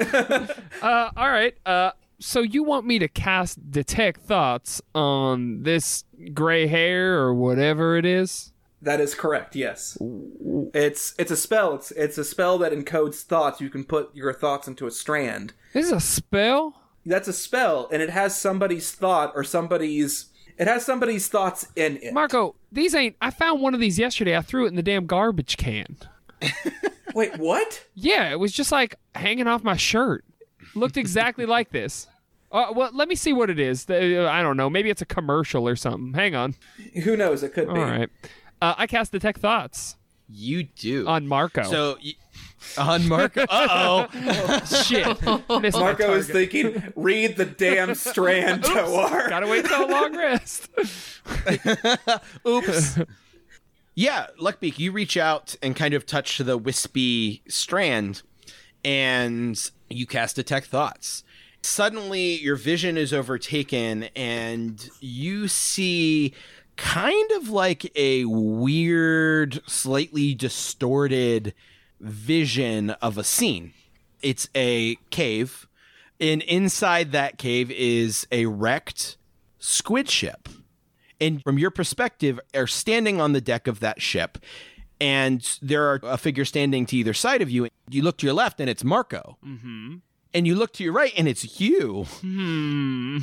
*laughs* uh, all right. Uh, so you want me to cast detect thoughts on this gray hair or whatever it is? That is correct. Yes. It's it's a spell. It's it's a spell that encodes thoughts. You can put your thoughts into a strand. This is a spell. That's a spell, and it has somebody's thought or somebody's. It has somebody's thoughts in it. Marco, these ain't. I found one of these yesterday. I threw it in the damn garbage can. *laughs* Wait, what? Yeah, it was just like hanging off my shirt. Looked exactly like this. Uh, well, let me see what it is. I don't know. Maybe it's a commercial or something. Hang on. Who knows? It could be. All right. Uh, I cast detect thoughts you do. on Marco. So, y- on Marco. Uh oh. *laughs* shit. Missed Marco is thinking, read the damn strand, Toar. Gotta wait till a long rest. *laughs* Oops. yeah, Luckbeak, you reach out and kind of touch the wispy strand, and you cast Detect Thoughts. Suddenly, your vision is overtaken, and you see kind of like a weird, slightly distorted vision of a scene. It's a cave And inside that cave is a wrecked squid ship. And from your perspective, are standing on the deck of that ship, and there are a figure standing to either side of you. You look to your left, and it's Marco. Mm-hmm. And you look to your right, and it's you. Hmm.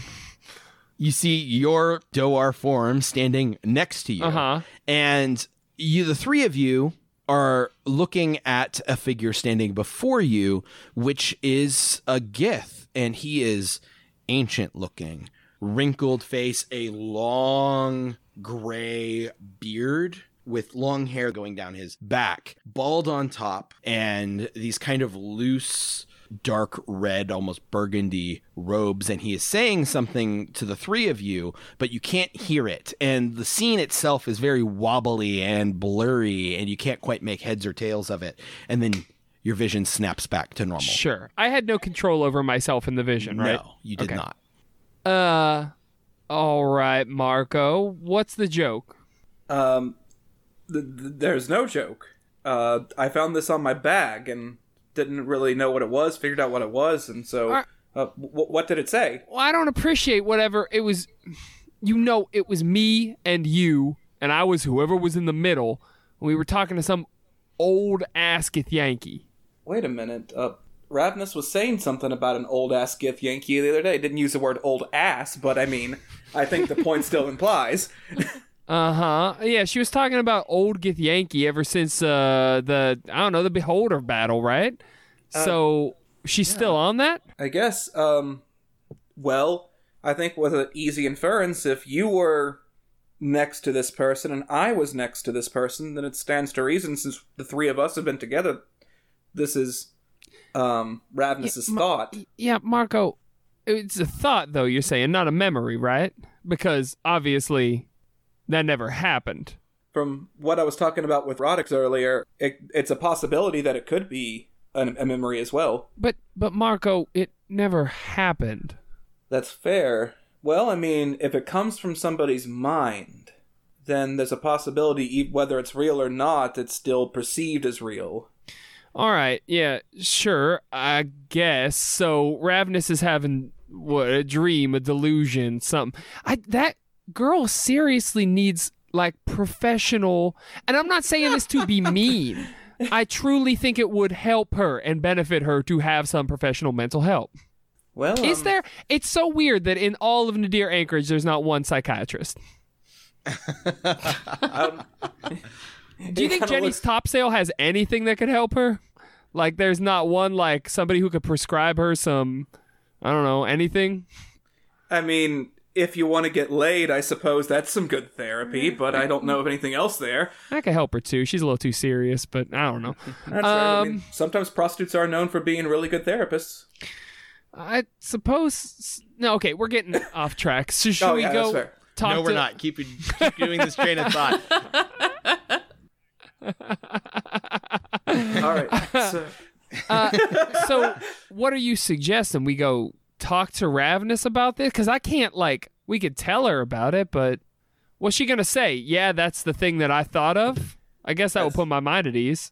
You see your Dohwar form standing next to you. Uh-huh. And you, the three of you, are looking at a figure standing before you, which is a Gith, and he is ancient looking, wrinkled face, a long gray beard with long hair going down his back, bald on top, and these kind of loose dark red, almost burgundy robes, and he is saying something to the three of you, but you can't hear it. And the scene itself is very wobbly and blurry, and you can't quite make heads or tails of it. And then your vision snaps back to normal. Sure. I had no control over myself in the vision, right? No, you did Okay. not. Uh, all right, Marco. What's the joke? Um, th- th- there's no joke. Uh, I found this on my bag and didn't really know what it was. Figured out what it was, and so uh, w- what did it say? Well, I don't appreciate whatever it was. You know, it was me and you, and I was whoever was in the middle. We were talking to some old ass Yankee. Wait a minute. Uh, Ravnus was saying something about an old ass Githyanki the other day. Didn't use the word old ass, but I mean, I think the point still *laughs* implies. *laughs* Uh huh. Yeah, she was talking about old Githyanki ever since uh the I don't know the Beholder battle, right? so she's still on that. I guess. Um, well, I think with an easy inference, if you were next to this person and I was next to this person, then it stands to reason since the three of us have been together. This is um Ravnus's Ma- thought. Yeah, Marco. It's a thought though. You're saying not a memory, right? Because obviously that never happened. From what I was talking about with Rodix earlier, it, it's a possibility that it could be an, a memory as well. But but Marco, it never happened. That's fair. Well, I mean, if it comes from somebody's mind, then there's a possibility, whether it's real or not, it's still perceived as real. All right, yeah, sure, I guess. So Ravnus is having what a dream, a delusion, something. I that girl seriously needs like professional. And I'm not saying this to be mean. I truly think it would help her and benefit her to have some professional mental help. Well, Is um, there? It's so weird that in all of Nadir Anchorage, there's not one psychiatrist. *laughs* um, Do you think Jenny's top sale has anything that could help her? Like, there's not one like somebody who could prescribe her some, I don't know, anything. I mean, if you want to get laid, I suppose that's some good therapy, but I don't know of anything else there. I could help her too. She's a little too serious, but I don't know. *laughs* That's right. I Um, mean, sometimes prostitutes are known for being really good therapists. I suppose. No, okay, we're getting *laughs* off track. So should Oh, we go that's fair. talk no, we're to? not. Keep, keep doing this train of thought. *laughs* All right. So, so what are you suggesting? We go talk to Ravnus about this? Because I can't like we could tell her about it, but what's she gonna say? Yeah, that's the thing that I thought of. I guess that will That's- put my mind at ease.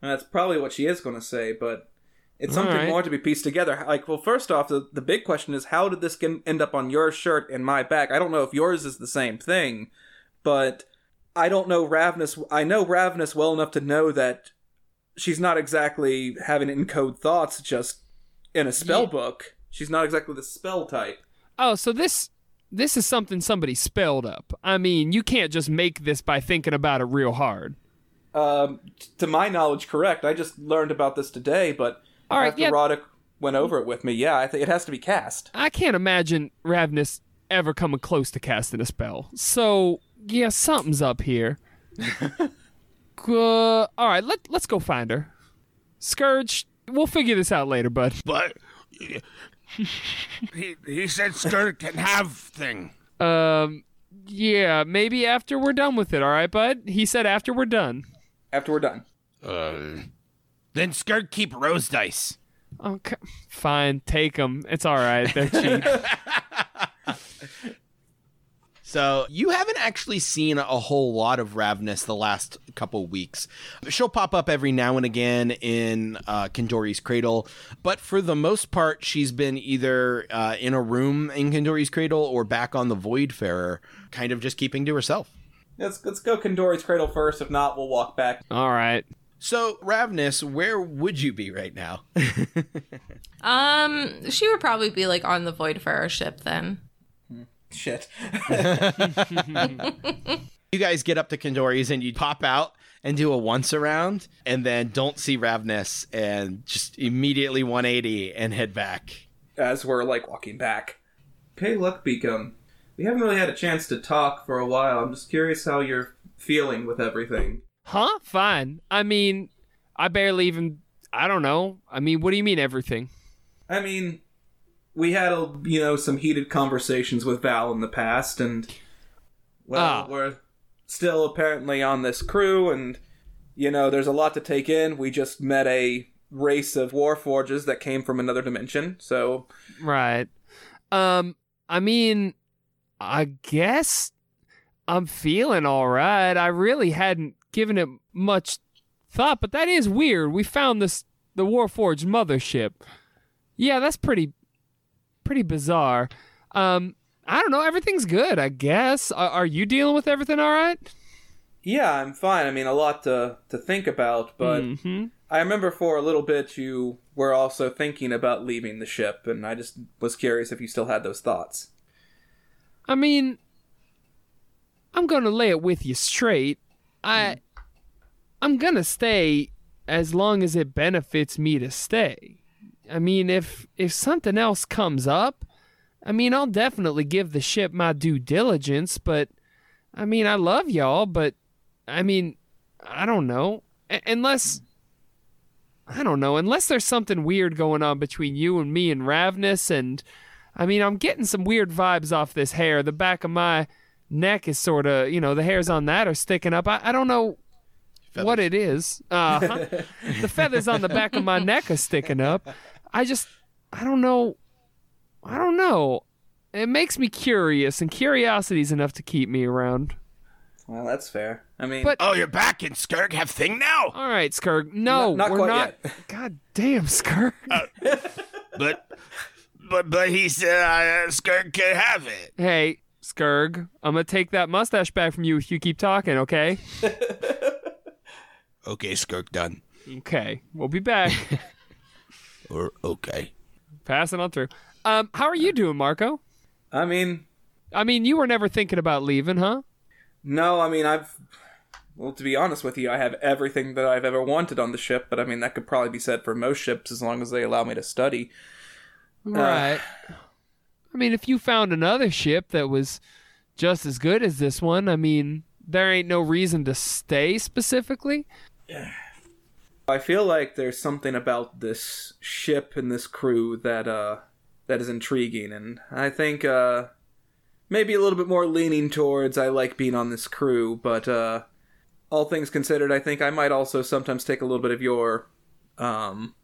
And that's probably what she is going to say, but it's something Alright. more to be pieced together. Like, well, first off, the, the big question is how did this get, end up on your shirt and my back? I don't know if yours is the same thing, but I don't know Ravnus. I know Ravnus well enough to know that she's not exactly having encode thoughts just in a spell Yeah. book. She's not exactly the spell type. Oh, so this this is something somebody spelled up. I mean, you can't just make this by thinking about it real hard. Um, t- to my knowledge, correct. I just learned about this today, but All right, after yeah. Roddick went over it with me, yeah, I think it has to be cast. I can't imagine Ravnus ever coming close to casting a spell. So yeah, something's up here. *laughs* uh, all right, let let's go find her. Scourge, we'll figure this out later, bud. But *laughs* he, he said Skirt can have thing. Um, yeah, maybe after we're done with it. All right, bud. He said after we're done. After we're done. Uh, then Skirt keep rose dice. Okay, fine, take them. It's all right. They're cheap. *laughs* So you haven't actually seen a whole lot of Ravnus the last couple weeks. She'll pop up every now and again in uh, Kindori's cradle, but for the most part, she's been either uh, in a room in Kindori's cradle or back on the Voidfarer, kind of just keeping to herself. Let's let's go Kindori's cradle first. If not, we'll walk back. All right. So Ravnus, where would you be right now? *laughs* Um, she would probably be like on the Voidfarer ship then. Shit. *laughs* you guys get up to Kindori's and you pop out and do a once around, and then don't see Ravnus and just immediately 180 and head back. As we're like walking back. Okay, Luck Beacon. We haven't really had a chance to talk for a while. I'm just curious how you're feeling with everything. Huh? Fine. I mean, I barely even. I don't know. I mean, what do you mean everything? I mean, we had a, you know some heated conversations with Val in the past, and well, Ah. we're still apparently on this crew, and you know there's a lot to take in. We just met a race of war forges that came from another dimension, so Right. Um, I mean, I guess I'm feeling all right. I really hadn't given it much thought, but that is weird. We found this the Warforged mothership. Yeah, that's pretty pretty bizarre. Um, I don't know. Everything's good, I guess. Are, are you dealing with everything all right? yeah, I'm fine. I mean, a lot to to think about, but Mhm. I remember for a little bit you were also thinking about leaving the ship, and I just was curious if you still had those thoughts. I mean, I'm gonna lay it with you straight. I, I'm gonna stay as long as it benefits me to stay. I mean, if if something else comes up, I mean, I'll definitely give the ship my due diligence. But I mean, I love y'all, but I mean, I don't know, A- unless. I don't know, unless there's something weird going on between you and me and Ravnus, and I mean, I'm getting some weird vibes off this hair. The back of my neck is sort of, you know, the hairs on that are sticking up. I, I don't know what it is. Uh, *laughs* the feathers on the back of my neck are sticking up. I just, I don't know. I don't know. It makes me curious, and curiosity's enough to keep me around. Well, that's fair. I mean, But- Oh, you're back in Skirk have thing now? All right, Skirk. No, Not- not we're quite not. yet. *laughs* God damn, Skirk. But but but he said uh, Skirk can have it. hey, Skirg, I'm gonna take that mustache back from you if you keep talking. Okay. *laughs* Okay, Skirk done. Okay, we'll be back. *laughs* Or okay. Passing on through. Um, how are you doing, Marco? I mean, I mean, you were never thinking about leaving, huh? no, I mean, I've. Well, to be honest with you, I have everything that I've ever wanted on the ship, but I mean, that could probably be said for most ships as long as they allow me to study. Right. I mean, if you found another ship that was just as good as this one, I mean, there ain't no reason to stay specifically. I feel like there's something about this ship and this crew that uh that is intriguing and I think uh maybe a little bit more leaning towards I like being on this crew, but uh all things considered, I think I might also sometimes take a little bit of your um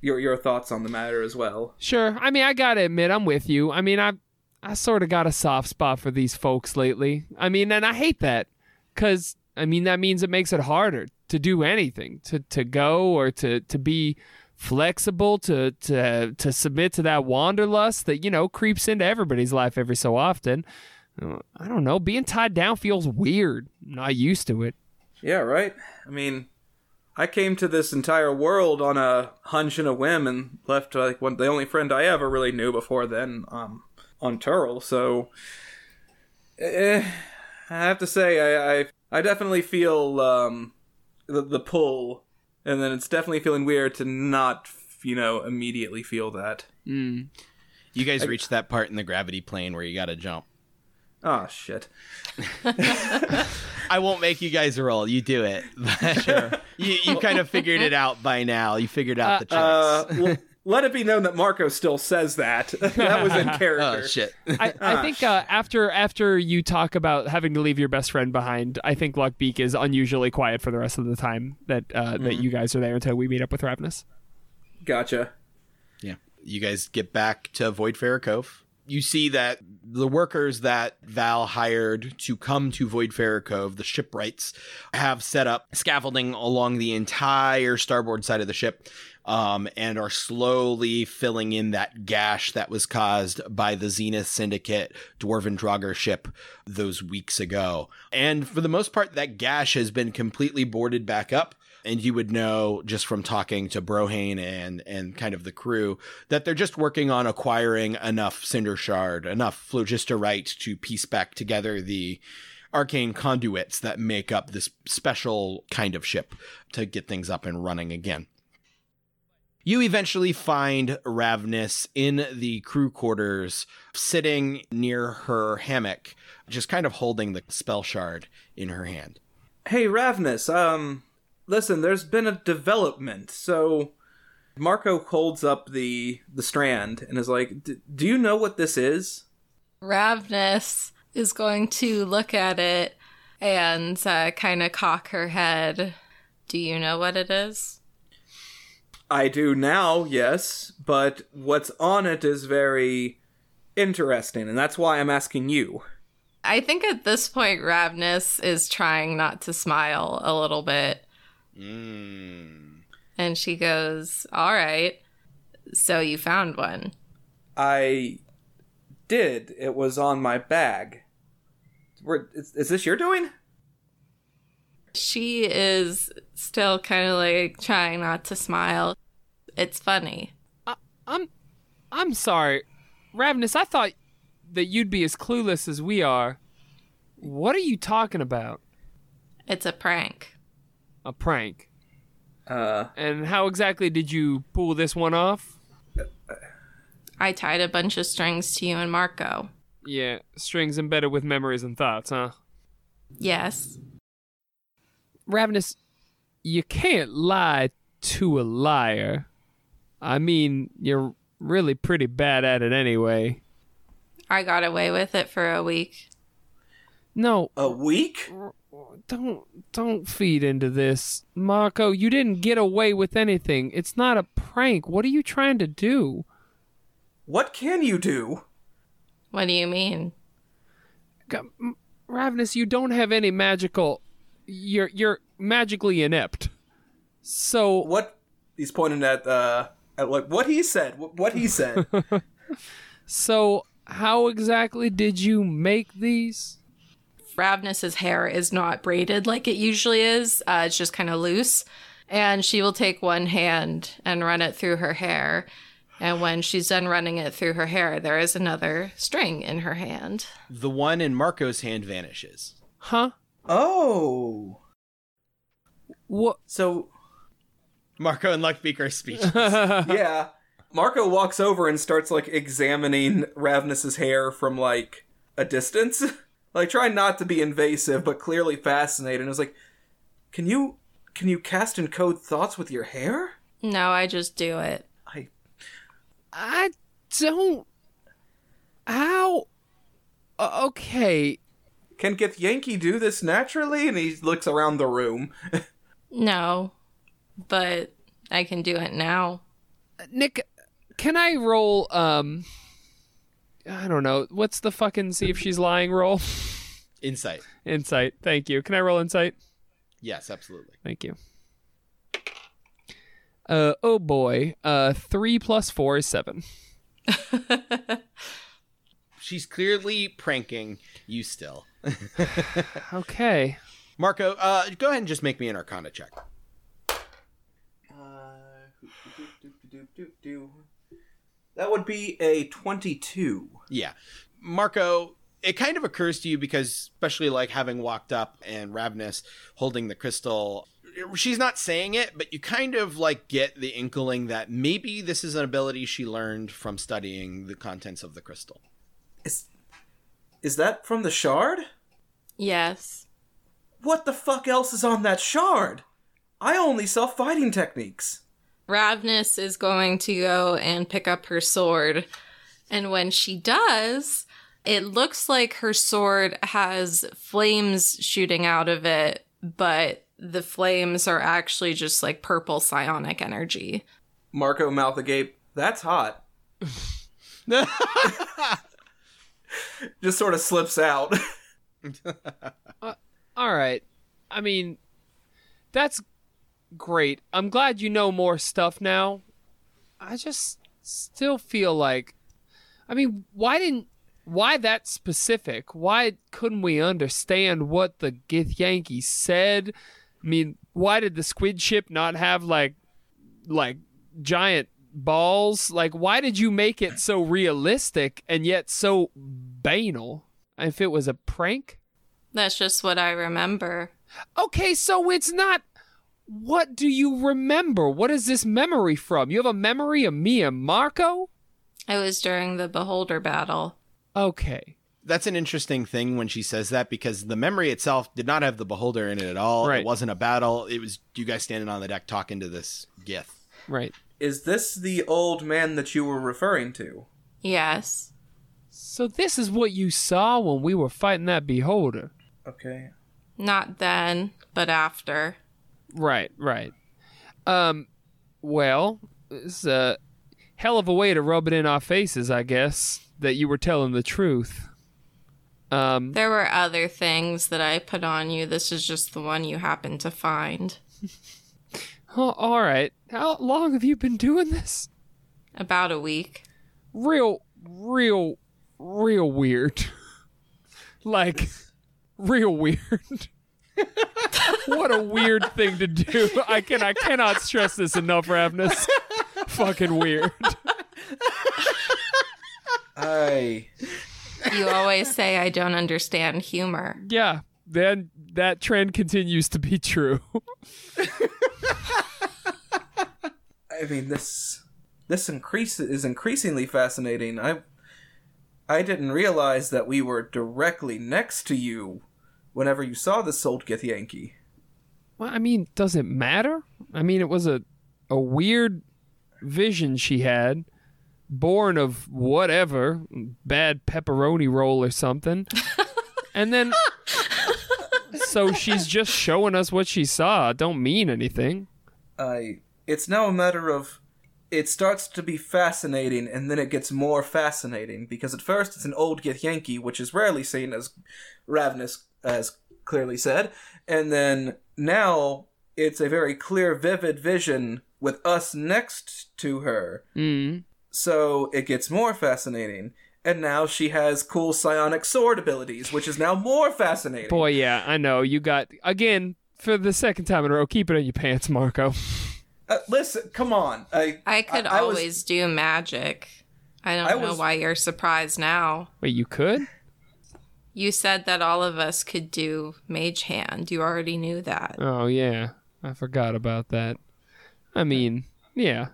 your your thoughts on the matter as well. Sure. I mean, I gotta admit, I'm with you. I mean, I I sort of got a soft spot for these folks lately. I mean, and I hate that because I mean that means it makes it harder to do anything, to to go or to to be flexible, to to to submit to that wanderlust that you know creeps into everybody's life every so often. Uh, I don't know. Being tied down feels weird. I'm not used to it. Yeah, right? I mean, I came to this entire world on a hunch and a whim and left like one the only friend I ever really knew before then um on Turl, so eh, I have to say I I, I definitely feel um the, the pull and then it's definitely feeling weird to not you know immediately feel that. Mm. You guys reached that part in the gravity plane where you got to jump. Oh shit. *laughs* I won't make you guys roll. You do it. *laughs* sure. You you kind of figured it out by now. You figured out the tricks. Uh l- let it be known that Marco still says that. *laughs* that was in *laughs* character. oh shit. *laughs* I, I think uh, after after you talk about having to leave your best friend behind, I think Luckbeak is unusually quiet for the rest of the time that uh, that you guys are there until we meet up with Ravnus. Gotcha. Yeah. You guys get back to Voidfarer Cove. you see that the workers that Val hired to come to Voidfarer Cove, the shipwrights, have set up scaffolding along the entire starboard side of the ship. Um, and are slowly filling in that gash that was caused by the Zenith Syndicate Dwarven Draugr ship those weeks ago. And for the most part, that gash has been completely boarded back up and you would know just from talking to Brohane and and kind of the crew that they're just working on acquiring enough cinder shard, enough phlogisterite to piece back together the arcane conduits that make up this special kind of ship to get things up and running again. You eventually find Ravnus in the crew quarters, sitting near her hammock, just kind of holding the spell shard in her hand. Hey, Ravnus, um, listen, there's been a development. So Marco holds up the the strand and is like, "Do you know what this is?" Ravnus is going to look at it and uh, kind of cock her head. Do you know what it is? I do now, yes, but what's on it is very interesting, and that's why I'm asking you. I think at this point, Ravnus is trying not to smile a little bit. Mm. And she goes, All right. So you found one. I did. It was on my bag. Is, is this your doing? She is still kind of like trying not to smile. It's funny. I'm I'm sorry. Ravnus, I thought that you'd be as clueless as we are. What are you talking about? It's a prank. A prank. Uh, And how exactly did you pull this one off? I tied a bunch of strings to you and Marco. Yeah, strings embedded with memories and thoughts, huh? Yes. Ravnus, you can't lie to a liar. I mean, you're really pretty bad at it anyway. I got away with it for a week. No, a week? don't don't feed into this. Marco, you didn't get away with anything. It's not a prank. What are you trying to do? What can you do? What do you mean? G- M- Ravnus, you don't have any magical you're you're magically inept. So What? He's pointing at uh, at like what he said. What, what he said. *laughs* so how exactly did you make these? Ravnus's hair is not braided like it usually is. Uh, it's just kind of loose. And she will take one hand and run it through her hair. And when she's done running it through her hair, there is another string in her hand. The one in Marco's hand vanishes. Huh? Oh, What so Marco and Luckbeak are speechless. *laughs* yeah. Marco walks over and starts like examining Ravnus's hair from like a distance. *laughs* like trying not to be invasive, but clearly fascinated. And is like, Can you can you cast encode thoughts with your hair? No, I just do it. I I don't How Okay, can Githyanki do this naturally? And he looks around the room. *laughs* No, but I can do it now. Nick, can I roll um I don't know. What's the fucking see if she's lying roll? *laughs* Insight. insight. Thank you. Can I roll insight? Yes, absolutely. Thank you. Uh oh boy. Uh 3 plus 4 is 7. *laughs* She's clearly pranking you still. *laughs* Okay. Marco, uh, go ahead and just make me an Arcana check. That would be a 22. Yeah. Marco, it kind of occurs to you because, especially like having walked up and Ravnus holding the crystal, she's not saying it, but you kind of like get the inkling that maybe this is an ability she learned from studying the contents of the crystal. Is, is that from the shard? Yes. What the fuck else is on that shard? I only saw fighting techniques. Ravnus is going to go and pick up her sword. And when she does, it looks like her sword has flames shooting out of it, but the flames are actually just like purple psionic energy. Marco mouth agape. That's hot. *laughs* *laughs* just sort of slips out. *laughs* Uh, all right. I mean, that's great. I'm glad you know more stuff now. I just still feel like I mean, why didn't why that specific? Why couldn't we understand what the Gith Githyanki said? I mean, why did the squid ship not have like like giant balls? Like why did you make it so realistic and yet so banal? If it was a prank? That's just what I remember. Okay, so it's not. What do you remember? What is this memory from? You have a memory of me and Marco? It was during the Beholder battle. Okay. That's an interesting thing when she says that because the memory itself did not have the beholder in it at all. Right. It wasn't a battle. It was you guys standing on the deck talking to this Gith. Right. Is this the old man that you were referring to? Yes. So this is what you saw when we were fighting that beholder. Okay. Not then, but after. Right, right. Um well, it's a hell of a way to rub it in our faces, I guess, that you were telling the truth. Um There were other things that I put on you. This is just the one you happened to find. *laughs* oh, all right. How long have you been doing this? About a week. real, real, real weird. *laughs* like, real weird. *laughs* what a weird thing to do. I can I cannot stress this enough, Ravnus. *laughs* Fucking weird. I. You always say I don't understand humor. Yeah, then that trend continues to be true. I mean this. This increase is increasingly fascinating. I. I didn't realize that we were directly next to you whenever you saw this old Yankee. well, I mean, does it matter? I mean, it was a a weird vision she had, born of whatever, bad pepperoni roll or something. *laughs* and then so she's just showing us what she saw. Don't mean anything. I. It's now a matter of. It starts to be fascinating, and then it gets more fascinating because at first it's an old Githyanki, which is rarely seen as ravenous, as clearly said, and then now it's a very clear, vivid vision with us next to her. Mm. So it gets more fascinating. And now she has cool psionic sword abilities, which is now more fascinating. Boy, yeah, I know. You got again for the second time in a row. Keep it in your pants, Marco. *laughs* Uh, listen, come on. I I could I was- always do magic. I don't I know was- why you're surprised now. Wait, you could? You said that all of us could do mage hand. You already knew that. Oh yeah, I forgot about that. I mean, yeah.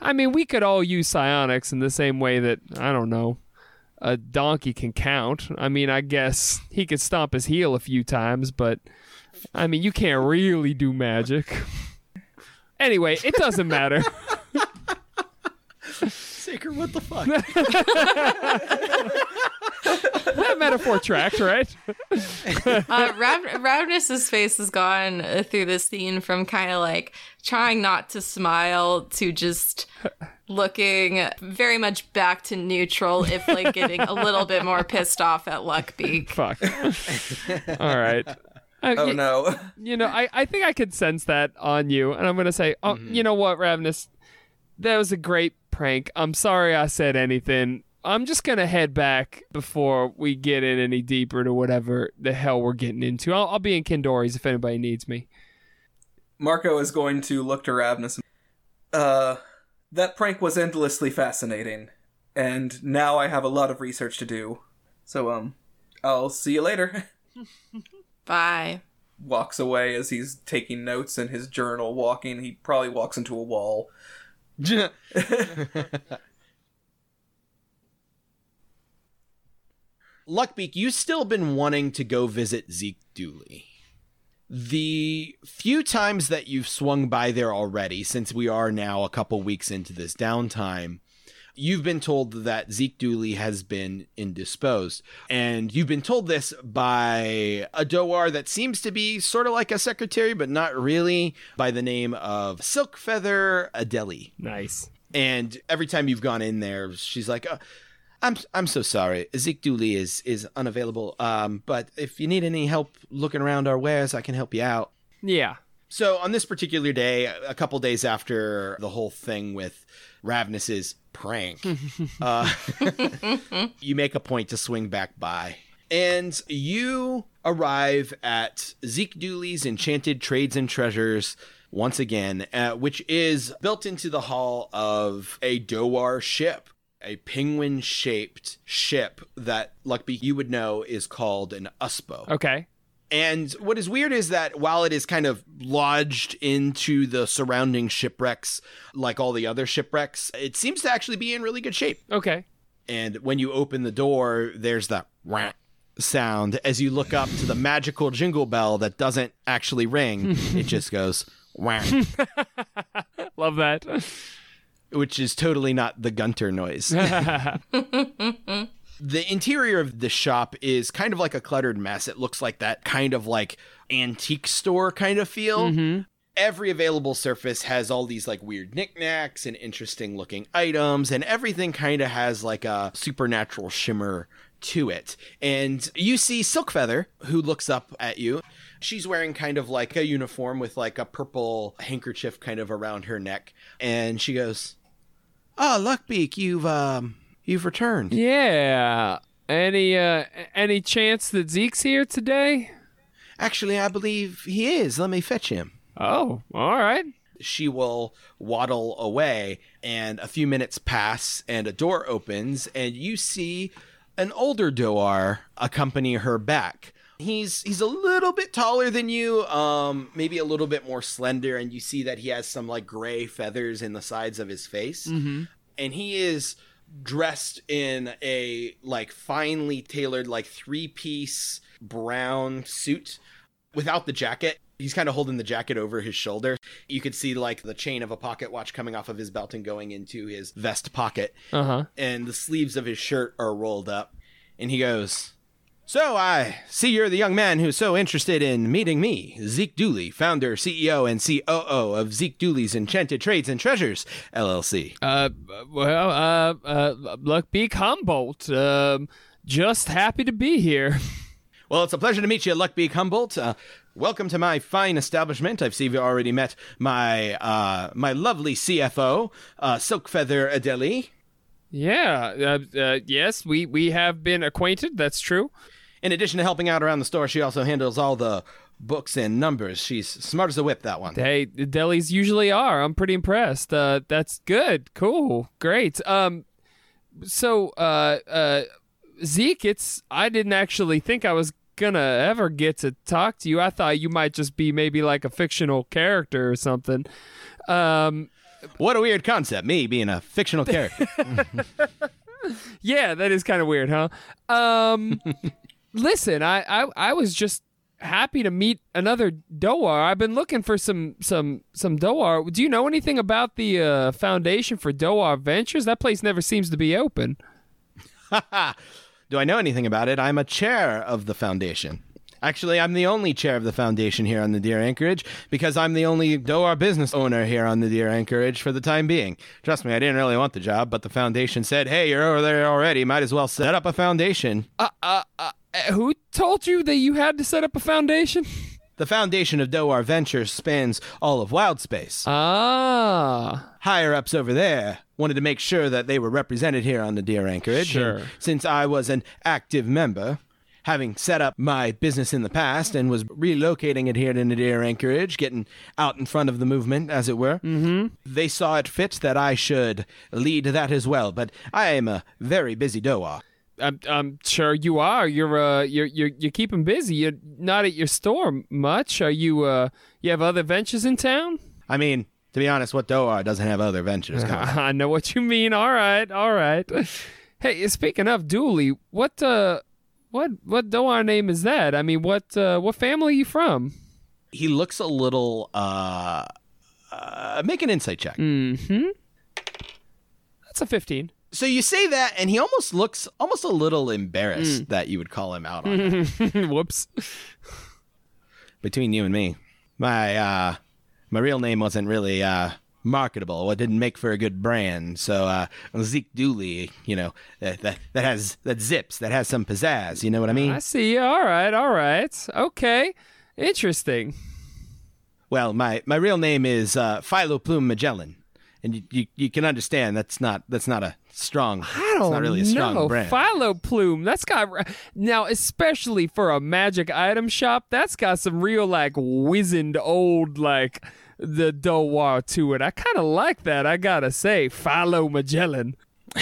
I mean, we could all use psionics in the same way that I don't know a donkey can count. I mean, I guess he could stomp his heel a few times, but I mean, you can't really do magic. *laughs* Anyway, it doesn't matter. *laughs* Saker, what the fuck? *laughs* that metaphor tracked, right? *laughs* Uh, Rav- Ravnus' face has gone uh, through this scene from kind of like trying not to smile to just looking very much back to neutral, if like getting a little bit more pissed off at Luckbeak. Fuck. all right. Uh, oh y- no. *laughs* you know, I, I think I could sense that on you, and I'm gonna say, oh, you know what, Ravnus, that was a great prank. I'm sorry I said anything. I'm just gonna head back before we get in any deeper to whatever the hell we're getting into. I'll, I'll be in Kindori's if anybody needs me. Marco is going to look to Ravnus. Uh, that prank was endlessly fascinating, and now I have a lot of research to do. So, um, I'll see you later. *laughs* *laughs* Bye. Walks away as he's taking notes in his journal, walking. He probably walks into a wall. *laughs* Luckbeak, you've still been wanting to go visit Zeke Dooley. The few times that you've swung by there already, since we are now a couple weeks into this downtime, you've been told that Zeke Dooley has been indisposed. And you've been told this by a Dohwar that seems to be sort of like a secretary, but not really, by the name of Silkfeather Adeli. Nice. And every time you've gone in there, she's like, uh, I'm I'm so sorry. Zeke Dooley is is unavailable. Um, but if you need any help looking around our wares, I can help you out. Yeah. So on this particular day, a couple days after the whole thing with Ravnus's prank, *laughs* uh, *laughs* you make a point to swing back by. And you arrive at Zeke Dooley's Enchanted Trades and Treasures once again, uh, which is built into the hull of a Dohwar ship, a penguin shaped ship that Luckbeak you would know is called an Uspo. Okay. And what is weird is that while it is kind of lodged into the surrounding shipwrecks, like all the other shipwrecks, it seems to actually be in really good shape. Okay. And when you open the door, there's that whack sound as you look up to the magical jingle bell that doesn't actually ring. *laughs* it just goes whack, *laughs* Love that. which is totally not the Gunter noise. *laughs* the interior of the shop is kind of like a cluttered mess. It looks like that kind of like antique store kind of feel. Every available surface has all these like weird knickknacks and interesting looking items, and everything kind of has like a supernatural shimmer to it. And you see Silkfeather, who looks up at you. She's wearing kind of like a uniform with like a purple handkerchief kind of around her neck. And she goes, Oh, Luckbeak, you've um you've returned. yeah. Any uh any chance that Zeke's here today? Actually, I believe he is. Let me fetch him. Oh, all right. She will waddle away, and a few minutes pass, and a door opens, and you see an older Dohwar accompany her back. He's he's a little bit taller than you, um, maybe a little bit more slender, and you see that he has some like gray feathers in the sides of his face, mm-hmm. and he is dressed in a like finely tailored like three piece brown suit without the jacket. He's kind of holding the jacket over his shoulder. You could see like the chain of a pocket watch coming off of his belt and going into his vest pocket. Uh huh. And the sleeves of his shirt are rolled up. And he goes, So I see you're the young man who's so interested in meeting me, Zeke Dooley, founder, CEO, and COO of Zeke Dooley's Enchanted Trades and Treasures, LLC. Uh, well, uh, uh, Luckbeak Humboldt. Um, just happy to be here. *laughs* Well, it's a pleasure to meet you, Luckbeak Humboldt. Uh, welcome to my fine establishment. I've seen you already met my uh, my lovely CFO, uh, Silkfeather Adeli. Yeah. Uh, uh, yes, we we have been acquainted. That's true. In addition to helping out around the store, she also handles all the books and numbers. She's smart as a whip, that one. Hey, the delis usually are. I'm pretty impressed. Uh, that's good. Cool. Great. Um, so, uh, uh, Zeke, it's I didn't actually think I was gonna ever get to talk to you. I thought you might just be maybe like a fictional character or something. Um, What a weird concept, me being a fictional character. *laughs* yeah, that is kind of weird, huh? Um, *laughs* listen, I, I I was just happy to meet another Dohwar. I've been looking for some some some Dohwar. Do you know anything about the uh, Foundation for Dohwar Ventures? That place never seems to be open. *laughs* Do I know anything about it? I'm a chair of the foundation. Actually, I'm the only chair of the foundation here on the Nadir Anchorage because I'm the only Dohwar business owner here on the Nadir Anchorage for the time being. Trust me, I didn't really want the job, but the foundation said, hey, you're over there already. Might as well set up a foundation. Uh, uh, uh, who told you that you had to set up a foundation? The foundation of Dohwar Ventures spans all of Wildspace. Ah, higher ups over there wanted to make sure that they were represented here on the Nadir Anchorage. Sure. And since I was an active member, having set up my business in the past and was relocating it here to the Nadir Anchorage, getting out in front of the movement, as it were, mm-hmm. they saw it fit that I should lead that as well. But I am a very busy Dohwar. I'm, I'm sure you are. You're uh, you're you're you're keeping busy. You're not at your store much. Are you? Uh, you have other ventures in town? I mean, to be honest, what Dohwar doesn't have other ventures. *laughs* I know what you mean. All right, all right. *laughs* Hey, speaking of Dooley, what uh, what what Dohwar name is that? I mean, what uh, what family are you from? he looks a little. uh, uh Make an insight check. Mm-hmm. That's a fifteen. So you say that, and he almost looks almost a little embarrassed that you would call him out on that. *laughs* Whoops. *laughs* Between you and me, my uh, my real name wasn't really uh, marketable. Well, it didn't make for a good brand. So uh, Zeke Dooley, you know, that, that that has that zips, that has some pizzazz. You know what I mean? I see. All right, all right. Okay. Interesting. Well, my, my real name is uh, Philo Plume Magellan, and you, you you can understand that's not that's not a strong. I don't it's not really a strong know. brand. Philo plume. That's got now, especially for a magic item shop. That's got some real like wizened old like the Dohwar to it. I kind of like that. I gotta say, Philo Magellan. *laughs*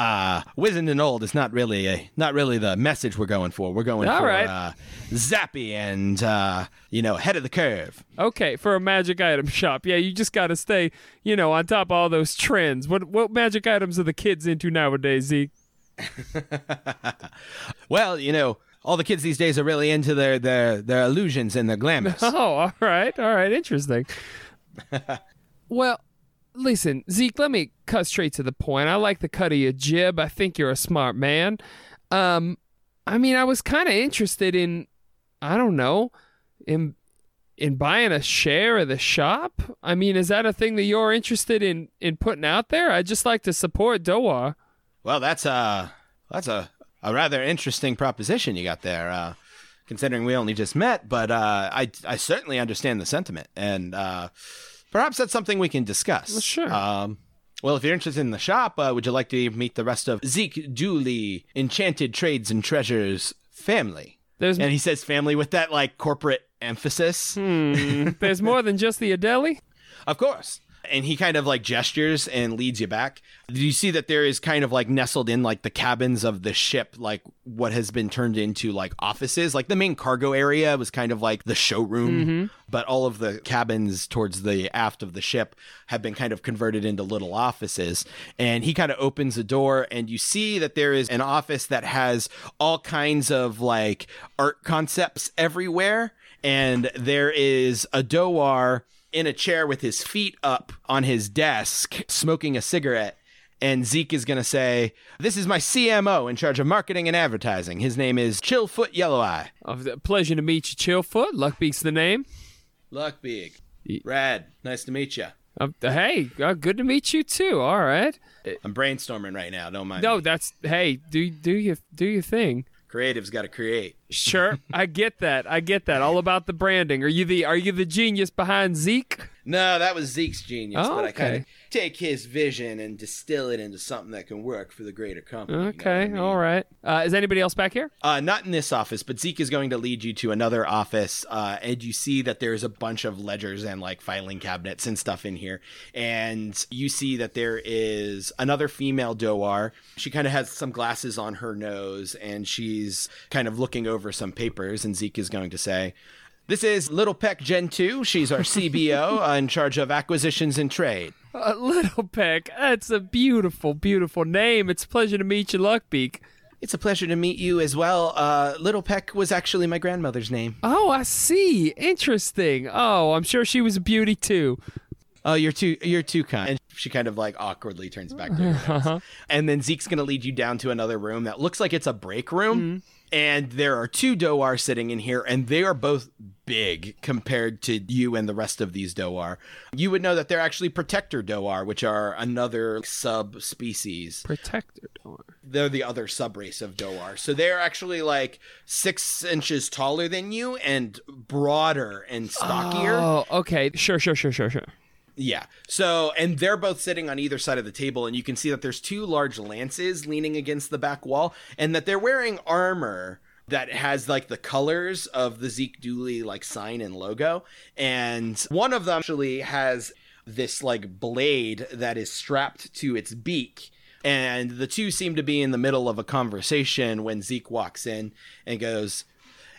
uh, wizened and old is not really a not really the message we're going for. We're going All for right. uh, zappy and uh, you know head of the curve. Okay, for a magic item shop, yeah, you just gotta stay, you know, on top of all those trends. What what magic items are the kids into nowadays, Zeke? *laughs* Well, you know, all the kids these days are really into their their their illusions and their glamours. *laughs* Oh, all right, all right, interesting. *laughs* well, listen, Zeke, let me cut straight to the point. I like the cut of your jib. I think you're a smart man. Um, I mean, I was kind of interested in, I don't know, in in buying a share of the shop. I mean, is that a thing that you're interested in in putting out there? I'd just like to support Dohwar. Well, that's a that's a, a rather interesting proposition you got there. Uh, considering we only just met, but uh, I I certainly understand the sentiment, and uh, perhaps that's something we can discuss. Well, sure. Um, well, if you're interested in the shop, uh, would you like to meet the rest of Zeke Dooley, Enchanted Trades and Treasures family? There's And he says family with that like corporate emphasis. hmm, *laughs* there's more than just the Adeli. Of course. And he kind of like gestures and leads you back. Do you see that there is kind of like nestled in like the cabins of the ship, like what has been turned into like offices? Like the main cargo area was kind of like the showroom, mm-hmm. but all of the cabins towards the aft of the ship have been kind of converted into little offices. And he kind of opens the door, and you see that there is an office that has all kinds of like art concepts everywhere. And there is a Dohwar in a chair with his feet up on his desk, smoking a cigarette. And Zeke is going to say, This is my CMO in charge of marketing and advertising. His name is Chillfoot Yellow Eye. Oh, pleasure to meet you, Chillfoot. Luckbeak's the name. Luckbeak. Rad. Nice to meet you. Uh, hey, uh, good to meet you too. All right. I'm brainstorming right now. Don't mind. No, me. that's hey, do do your do your thing. Creative's got to create. Sure, I get that. I get that. All about the branding. Are you the are you the genius behind Zeke? No, that was Zeke's genius, Oh, but I kind of take his vision and distill it into something that can work for the greater company. you know I Okay, mean? all right. Uh, is anybody else back here? Uh, not in this office, but Zeke is going to lead you to another office, uh, and you see that there's a bunch of ledgers and like filing cabinets and stuff in here. And you see that there is another female Dohwar. She kind of has some glasses on her nose, and she's kind of looking over some papers. And Zeke is going to say, "This is Little Peck Gentoo. She's our CBO uh, *laughs* in charge of acquisitions and trade." Uh, Little Peck. That's a beautiful, beautiful name. It's a pleasure to meet you, Luckbeak. It's a pleasure to meet you as well. Uh, Little Peck was actually my grandmother's name. Oh, I see. Interesting. Oh, I'm sure she was a beauty too. Oh, you're too you're too kind. And she kind of like awkwardly turns back to her *laughs* notes. And then Zeke's gonna lead you down to another room that looks like it's a break room. And there are two Dohwar sitting in here, and they are both big compared to you and the rest of these Dohwar. You would know that they're actually protector Dohwar, which are another subspecies. Protector dohwar They're the other subrace of Dohwar. So they're actually like six inches taller than you and broader and stockier. Oh, okay. Sure, sure, sure, sure, sure. Yeah. So, and they're both sitting on either side of the table, and you can see that there's two large lances leaning against the back wall, and that they're wearing armor that has like the colors of the Zeke Dooley like sign and logo. And one of them actually has this like blade that is strapped to its beak. And the two seem to be in the middle of a conversation when Zeke walks in and goes,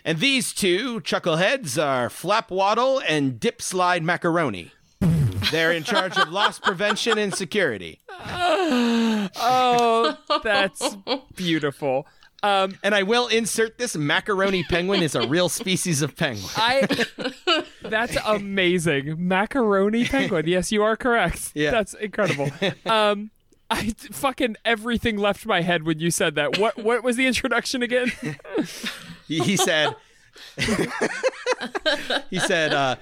and these two chuckleheads are Flapwaddle and Dip Slide Macaroni. They're in charge of loss prevention and security. *sighs* Oh, that's beautiful. Um, And I will insert this macaroni penguin is a real species of penguin. I. That's amazing. Macaroni penguin. Yes, you are correct. Yeah. That's incredible. Um, I fucking everything left my head when you said that. What what was the introduction again? He, he said, *laughs* he said, uh,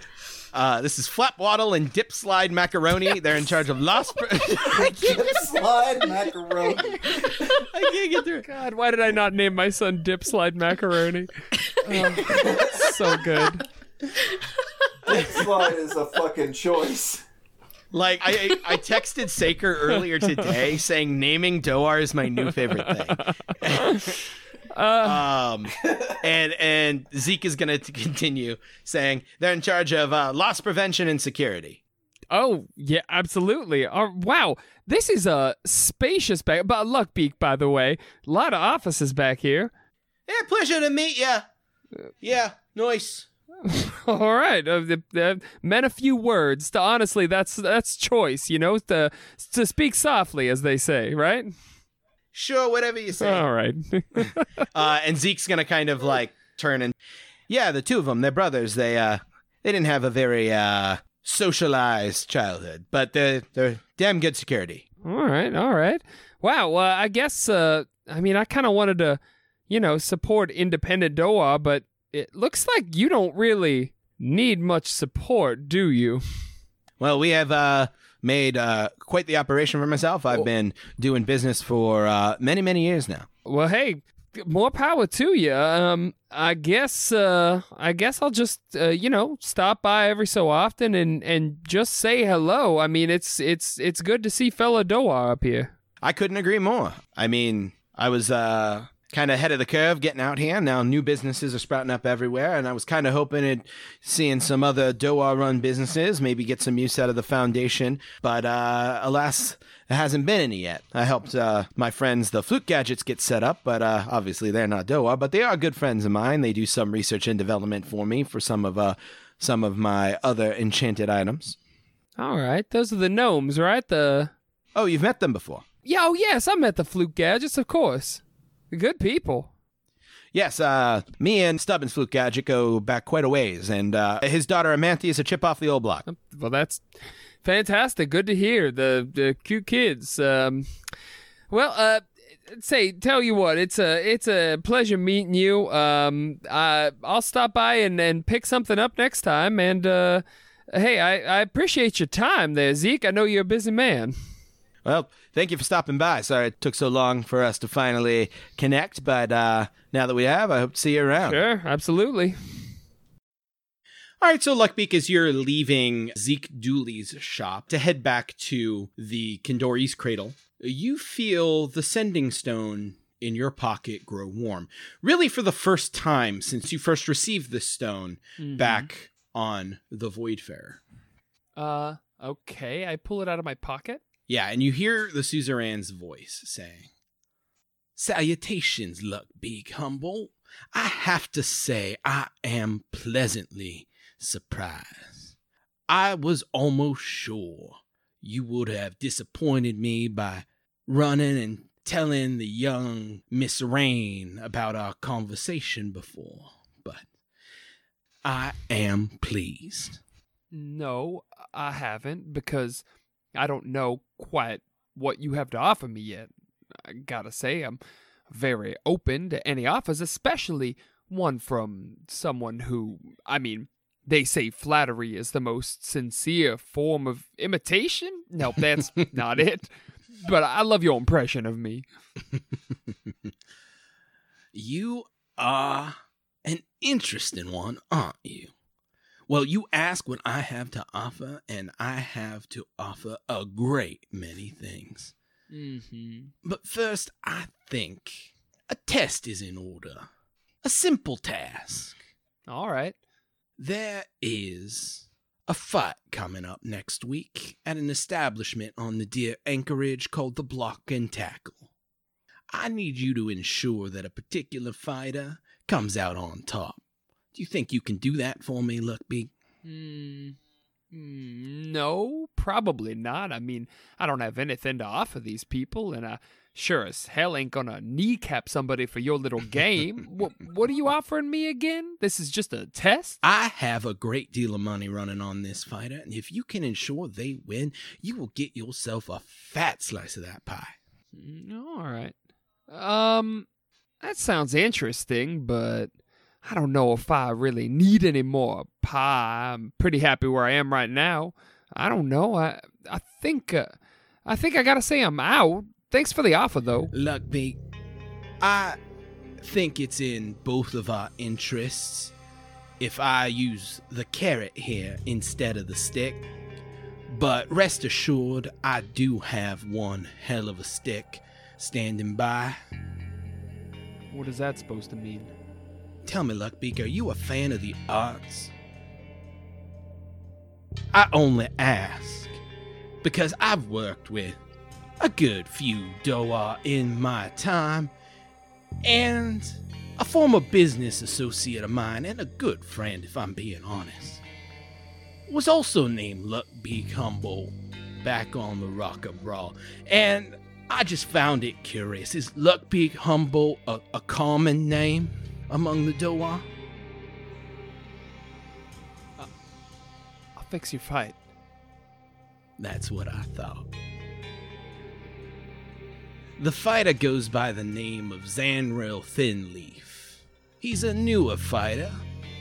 Uh, this is Flapwaddle and Dip Slide Macaroni. They're in charge of Lost. *laughs* I can't Slide macaroni. *laughs* I can't get through. God, why did I not name my son Dip Slide Macaroni? Oh, so good. Dip Slide is a fucking choice. Like I, I I texted Saker earlier today saying naming Dohwar is my new favorite thing. *laughs* um, and and Zeke is gonna continue saying they're in charge of uh, loss prevention and security. Oh, yeah, absolutely. Oh, wow. This is a spacious back. But Luckbeak, by the way. A lot of offices back here. Yeah, pleasure to meet you. Yeah, nice. *laughs* All right. Uh, the, meant a few words. To, honestly, that's that's choice, you know, to, to speak softly, as they say, right? Sure, whatever you say. All right. *laughs* uh, and Zeke's gonna kind of like turn and yeah, the two of them, they're brothers. They uh they didn't have a very uh socialized childhood, but they're they're damn good security. all right. All right. Wow. Well, I guess, uh, I mean, I kind of wanted to, you know, support independent Dohwar, but it looks like you don't really need much support, do you? Well, we have uh made uh quite the operation for myself. I've been doing business for uh many many years now. Well, hey, more power to you. Um, I guess, uh, I guess I'll just, uh, you know, stop by every so often and and just say hello. I mean, it's it's it's good to see fellow Dohwar up here. I couldn't agree more. I mean, I was uh kind of ahead of the curve getting out here. Now new businesses are sprouting up everywhere, and I was kind of hoping at seeing some other Dohwar run businesses, maybe get some use out of the foundation. But uh, alas, there hasn't been any yet. I helped uh, my friends, the Flute Gadgets, get set up, but uh, obviously they're not Dohwar, but they are good friends of mine. They do some research and development for me for some of uh, some of my other enchanted items. All right, those are the gnomes, right? The Oh, you've met them before. yeah, oh yes, I met the Fluke Gadgets, of course. Good people. Yes, uh, me and Stubbins Flute Gadget go back quite a ways, and uh, his daughter Amanthe is a chip off the old block. Well, that's fantastic. Good to hear. The the cute kids. Um, well, uh, say tell you what, it's a it's a pleasure meeting you. Um, I I'll stop by and, and pick something up next time. And uh, hey, I, I appreciate your time there, Zeke. I know you're a busy man. Well, thank you for stopping by. Sorry it took so long for us to finally connect, but uh, now that we have, I hope to see you around. Sure, absolutely. All right, so Luckbeak, as you're leaving Zeke Dooley's shop to head back to the Kindori's cradle, you feel the sending stone in your pocket grow warm. Really, for the first time since you first received this stone back on the Voidfarer. Uh, okay. I pull it out of my pocket. Yeah, and you hear the suzerain's voice saying, Salutations, Luckbeak Humboldt. I have to say, I am pleasantly surprised. I was almost sure you would have disappointed me by running and telling the young Miss Rain about our conversation before, but I am pleased. No, I haven't because I don't know quite what you have to offer me yet. I gotta say, I'm very open to any offers, especially one from someone who, I mean, they say flattery is the most sincere form of imitation. No, that's *laughs* not it. But I love your impression of me. *laughs* You are an interesting one, aren't you? Well, you ask what I have to offer, and I have to offer a great many things. Mm-hmm. But first, I think a test is in order. A simple task. All right. There is a fight coming up next week at an establishment on the Nadir Anchorage called the Block and Tackle. I need you to ensure that a particular fighter comes out on top. Do you think you can do that for me, Luckbeak? Mm, mm, no, probably not. I mean, I don't have anything to offer these people, and I sure as hell ain't gonna kneecap somebody for your little game. *laughs* what, what are you offering me again? This is just a test? I have a great deal of money running on this fighter, and if you can ensure they win, you will get yourself a fat slice of that pie. Mm, All right. Um, that sounds interesting, but I don't know if I really need any more pie. I'm pretty happy where I am right now. I don't know. I I think uh, I think I gotta say I'm out. Thanks for the offer, though. Luckbeak, I think it's in both of our interests if I use the carrot here instead of the stick. But rest assured, I do have one hell of a stick standing by. What is that supposed to mean? Tell me, Luckbeak, are you a fan of the arts? I only ask because I've worked with a good few Dohwar in my time, and a former business associate of mine and a good friend, if I'm being honest, was also named Luckbeak Humboldt back on the Rock of Bral, and I just found it curious. Is Luckbeak Humboldt a, a common name among the Dohwar? Uh, I'll fix your fight. That's what I thought. The fighter goes by the name of Zanril Thinleaf. He's a newer fighter.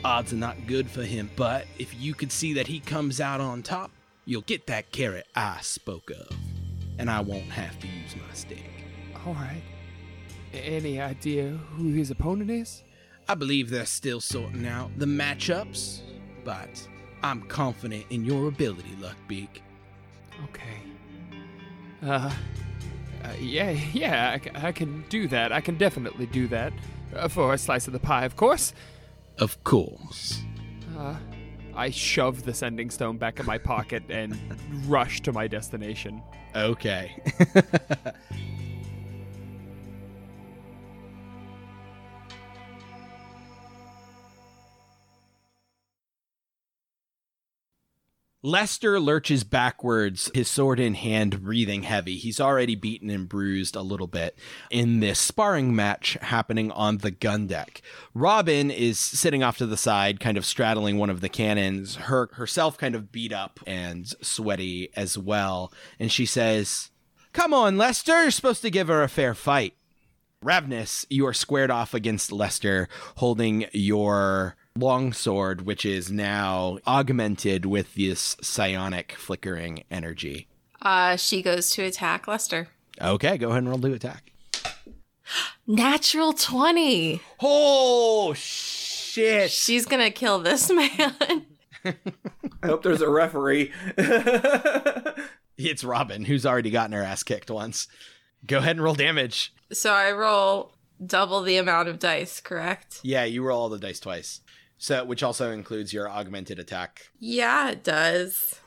Odds are not good for him, but if you could see that he comes out on top, you'll get that carrot I spoke of, and I won't have to use my stick. All right. Any idea who his opponent is? I believe they're still sorting out the matchups, but I'm confident in your ability, Luckbeak. Okay. Uh, uh yeah, yeah, I, I can do that. I can definitely do that. Uh, for a slice of the pie, of course. Of course. Uh, I shove the sending stone back in my pocket and *laughs* rush to my destination. Okay. *laughs* Lester lurches backwards, his sword in hand, breathing heavy. He's already beaten and bruised a little bit in this sparring match happening on the gun deck. Robin is sitting off to the side, kind of straddling one of the cannons, her herself kind of beat up and sweaty as well. And she says, Come on, Lester, you're supposed to give her a fair fight. Ravnus, you are squared off against Lester, holding your longsword, which is now augmented with this psionic flickering energy. Uh, she goes to attack Lester. Okay, go ahead and roll to attack. Natural 20. Oh shit! She's gonna kill this *laughs* man. I hope there's a referee. It's Robin, who's already gotten her ass kicked once. Go ahead and roll damage. so I roll double the amount of dice, correct? Yeah, you roll all the dice twice. So, which also includes your augmented attack. Yeah, it does.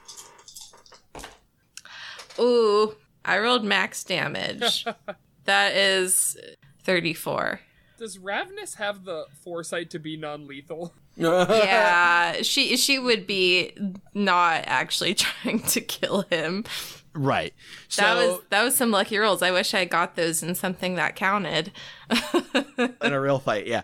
Ooh, I rolled max damage. *laughs* that is 34. Does Ravnus have the foresight to be non-lethal? *laughs* Yeah, she she would be not actually *laughs* trying to kill him. Right. So, That was that was some lucky rolls. I wish I got those in something that counted. in a real fight, yeah.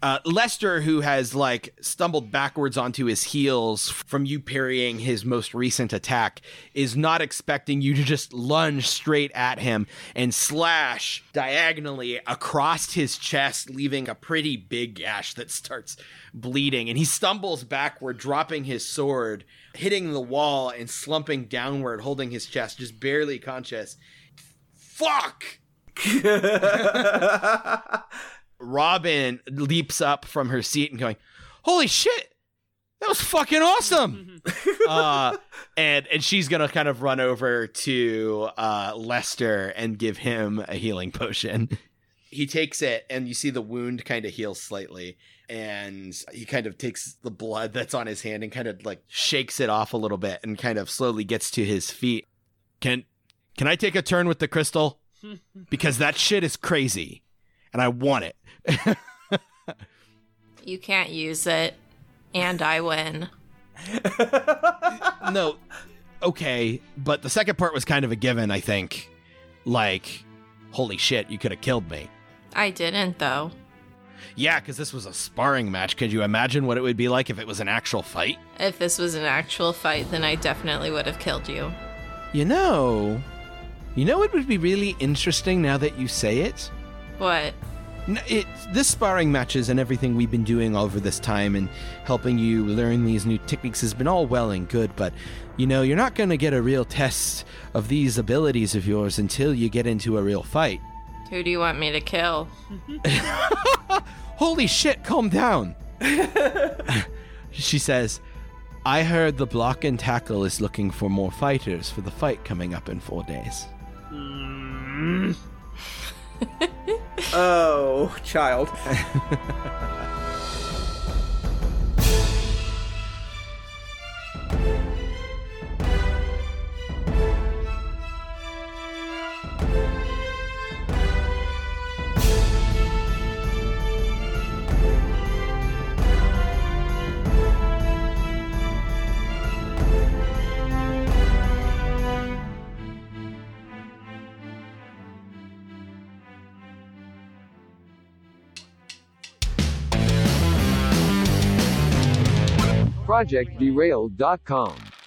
Uh, Lester, who has like stumbled backwards onto his heels from you parrying his most recent attack, is not expecting you to just lunge straight at him and slash diagonally across his chest, leaving a pretty big gash that starts bleeding. And he stumbles backward, dropping his sword, hitting the wall, and slumping downward, holding his chest, just barely conscious. Fuck! *laughs* Robin leaps up from her seat and going, "Holy shit, that was fucking awesome!" uh, and and she's gonna kind of run over to uh, Lester and give him a healing potion. He takes it, and you see the wound kind of heal slightly, and he kind of takes the blood that's on his hand and kind of like shakes it off a little bit, and kind of slowly gets to his feet. Can can I take a turn with the crystal? *laughs* Because that shit is crazy, and I want it. You can't use it, and I win. *laughs* no, okay, but the second part was kind of a given, I think. Like, holy shit, you could have killed me. I didn't though. Yeah, because this was a sparring match. Could you imagine what it would be like if it was an actual fight? If this was an actual fight, then I definitely would have killed you. You know, you know, it would be really interesting now that you say it. What? N- It, this sparring matches and everything we've been doing over this time and helping you learn these new techniques has been all well and good, but you know, you're not going to get a real test of these abilities of yours until you get into a real fight. Who do you want me to kill? *laughs* Holy shit, calm down. *laughs* she says, I heard the block and tackle is looking for more fighters for the fight coming up in four days. Mm. *laughs* Oh, child. *laughs* ProjectDerailed.com.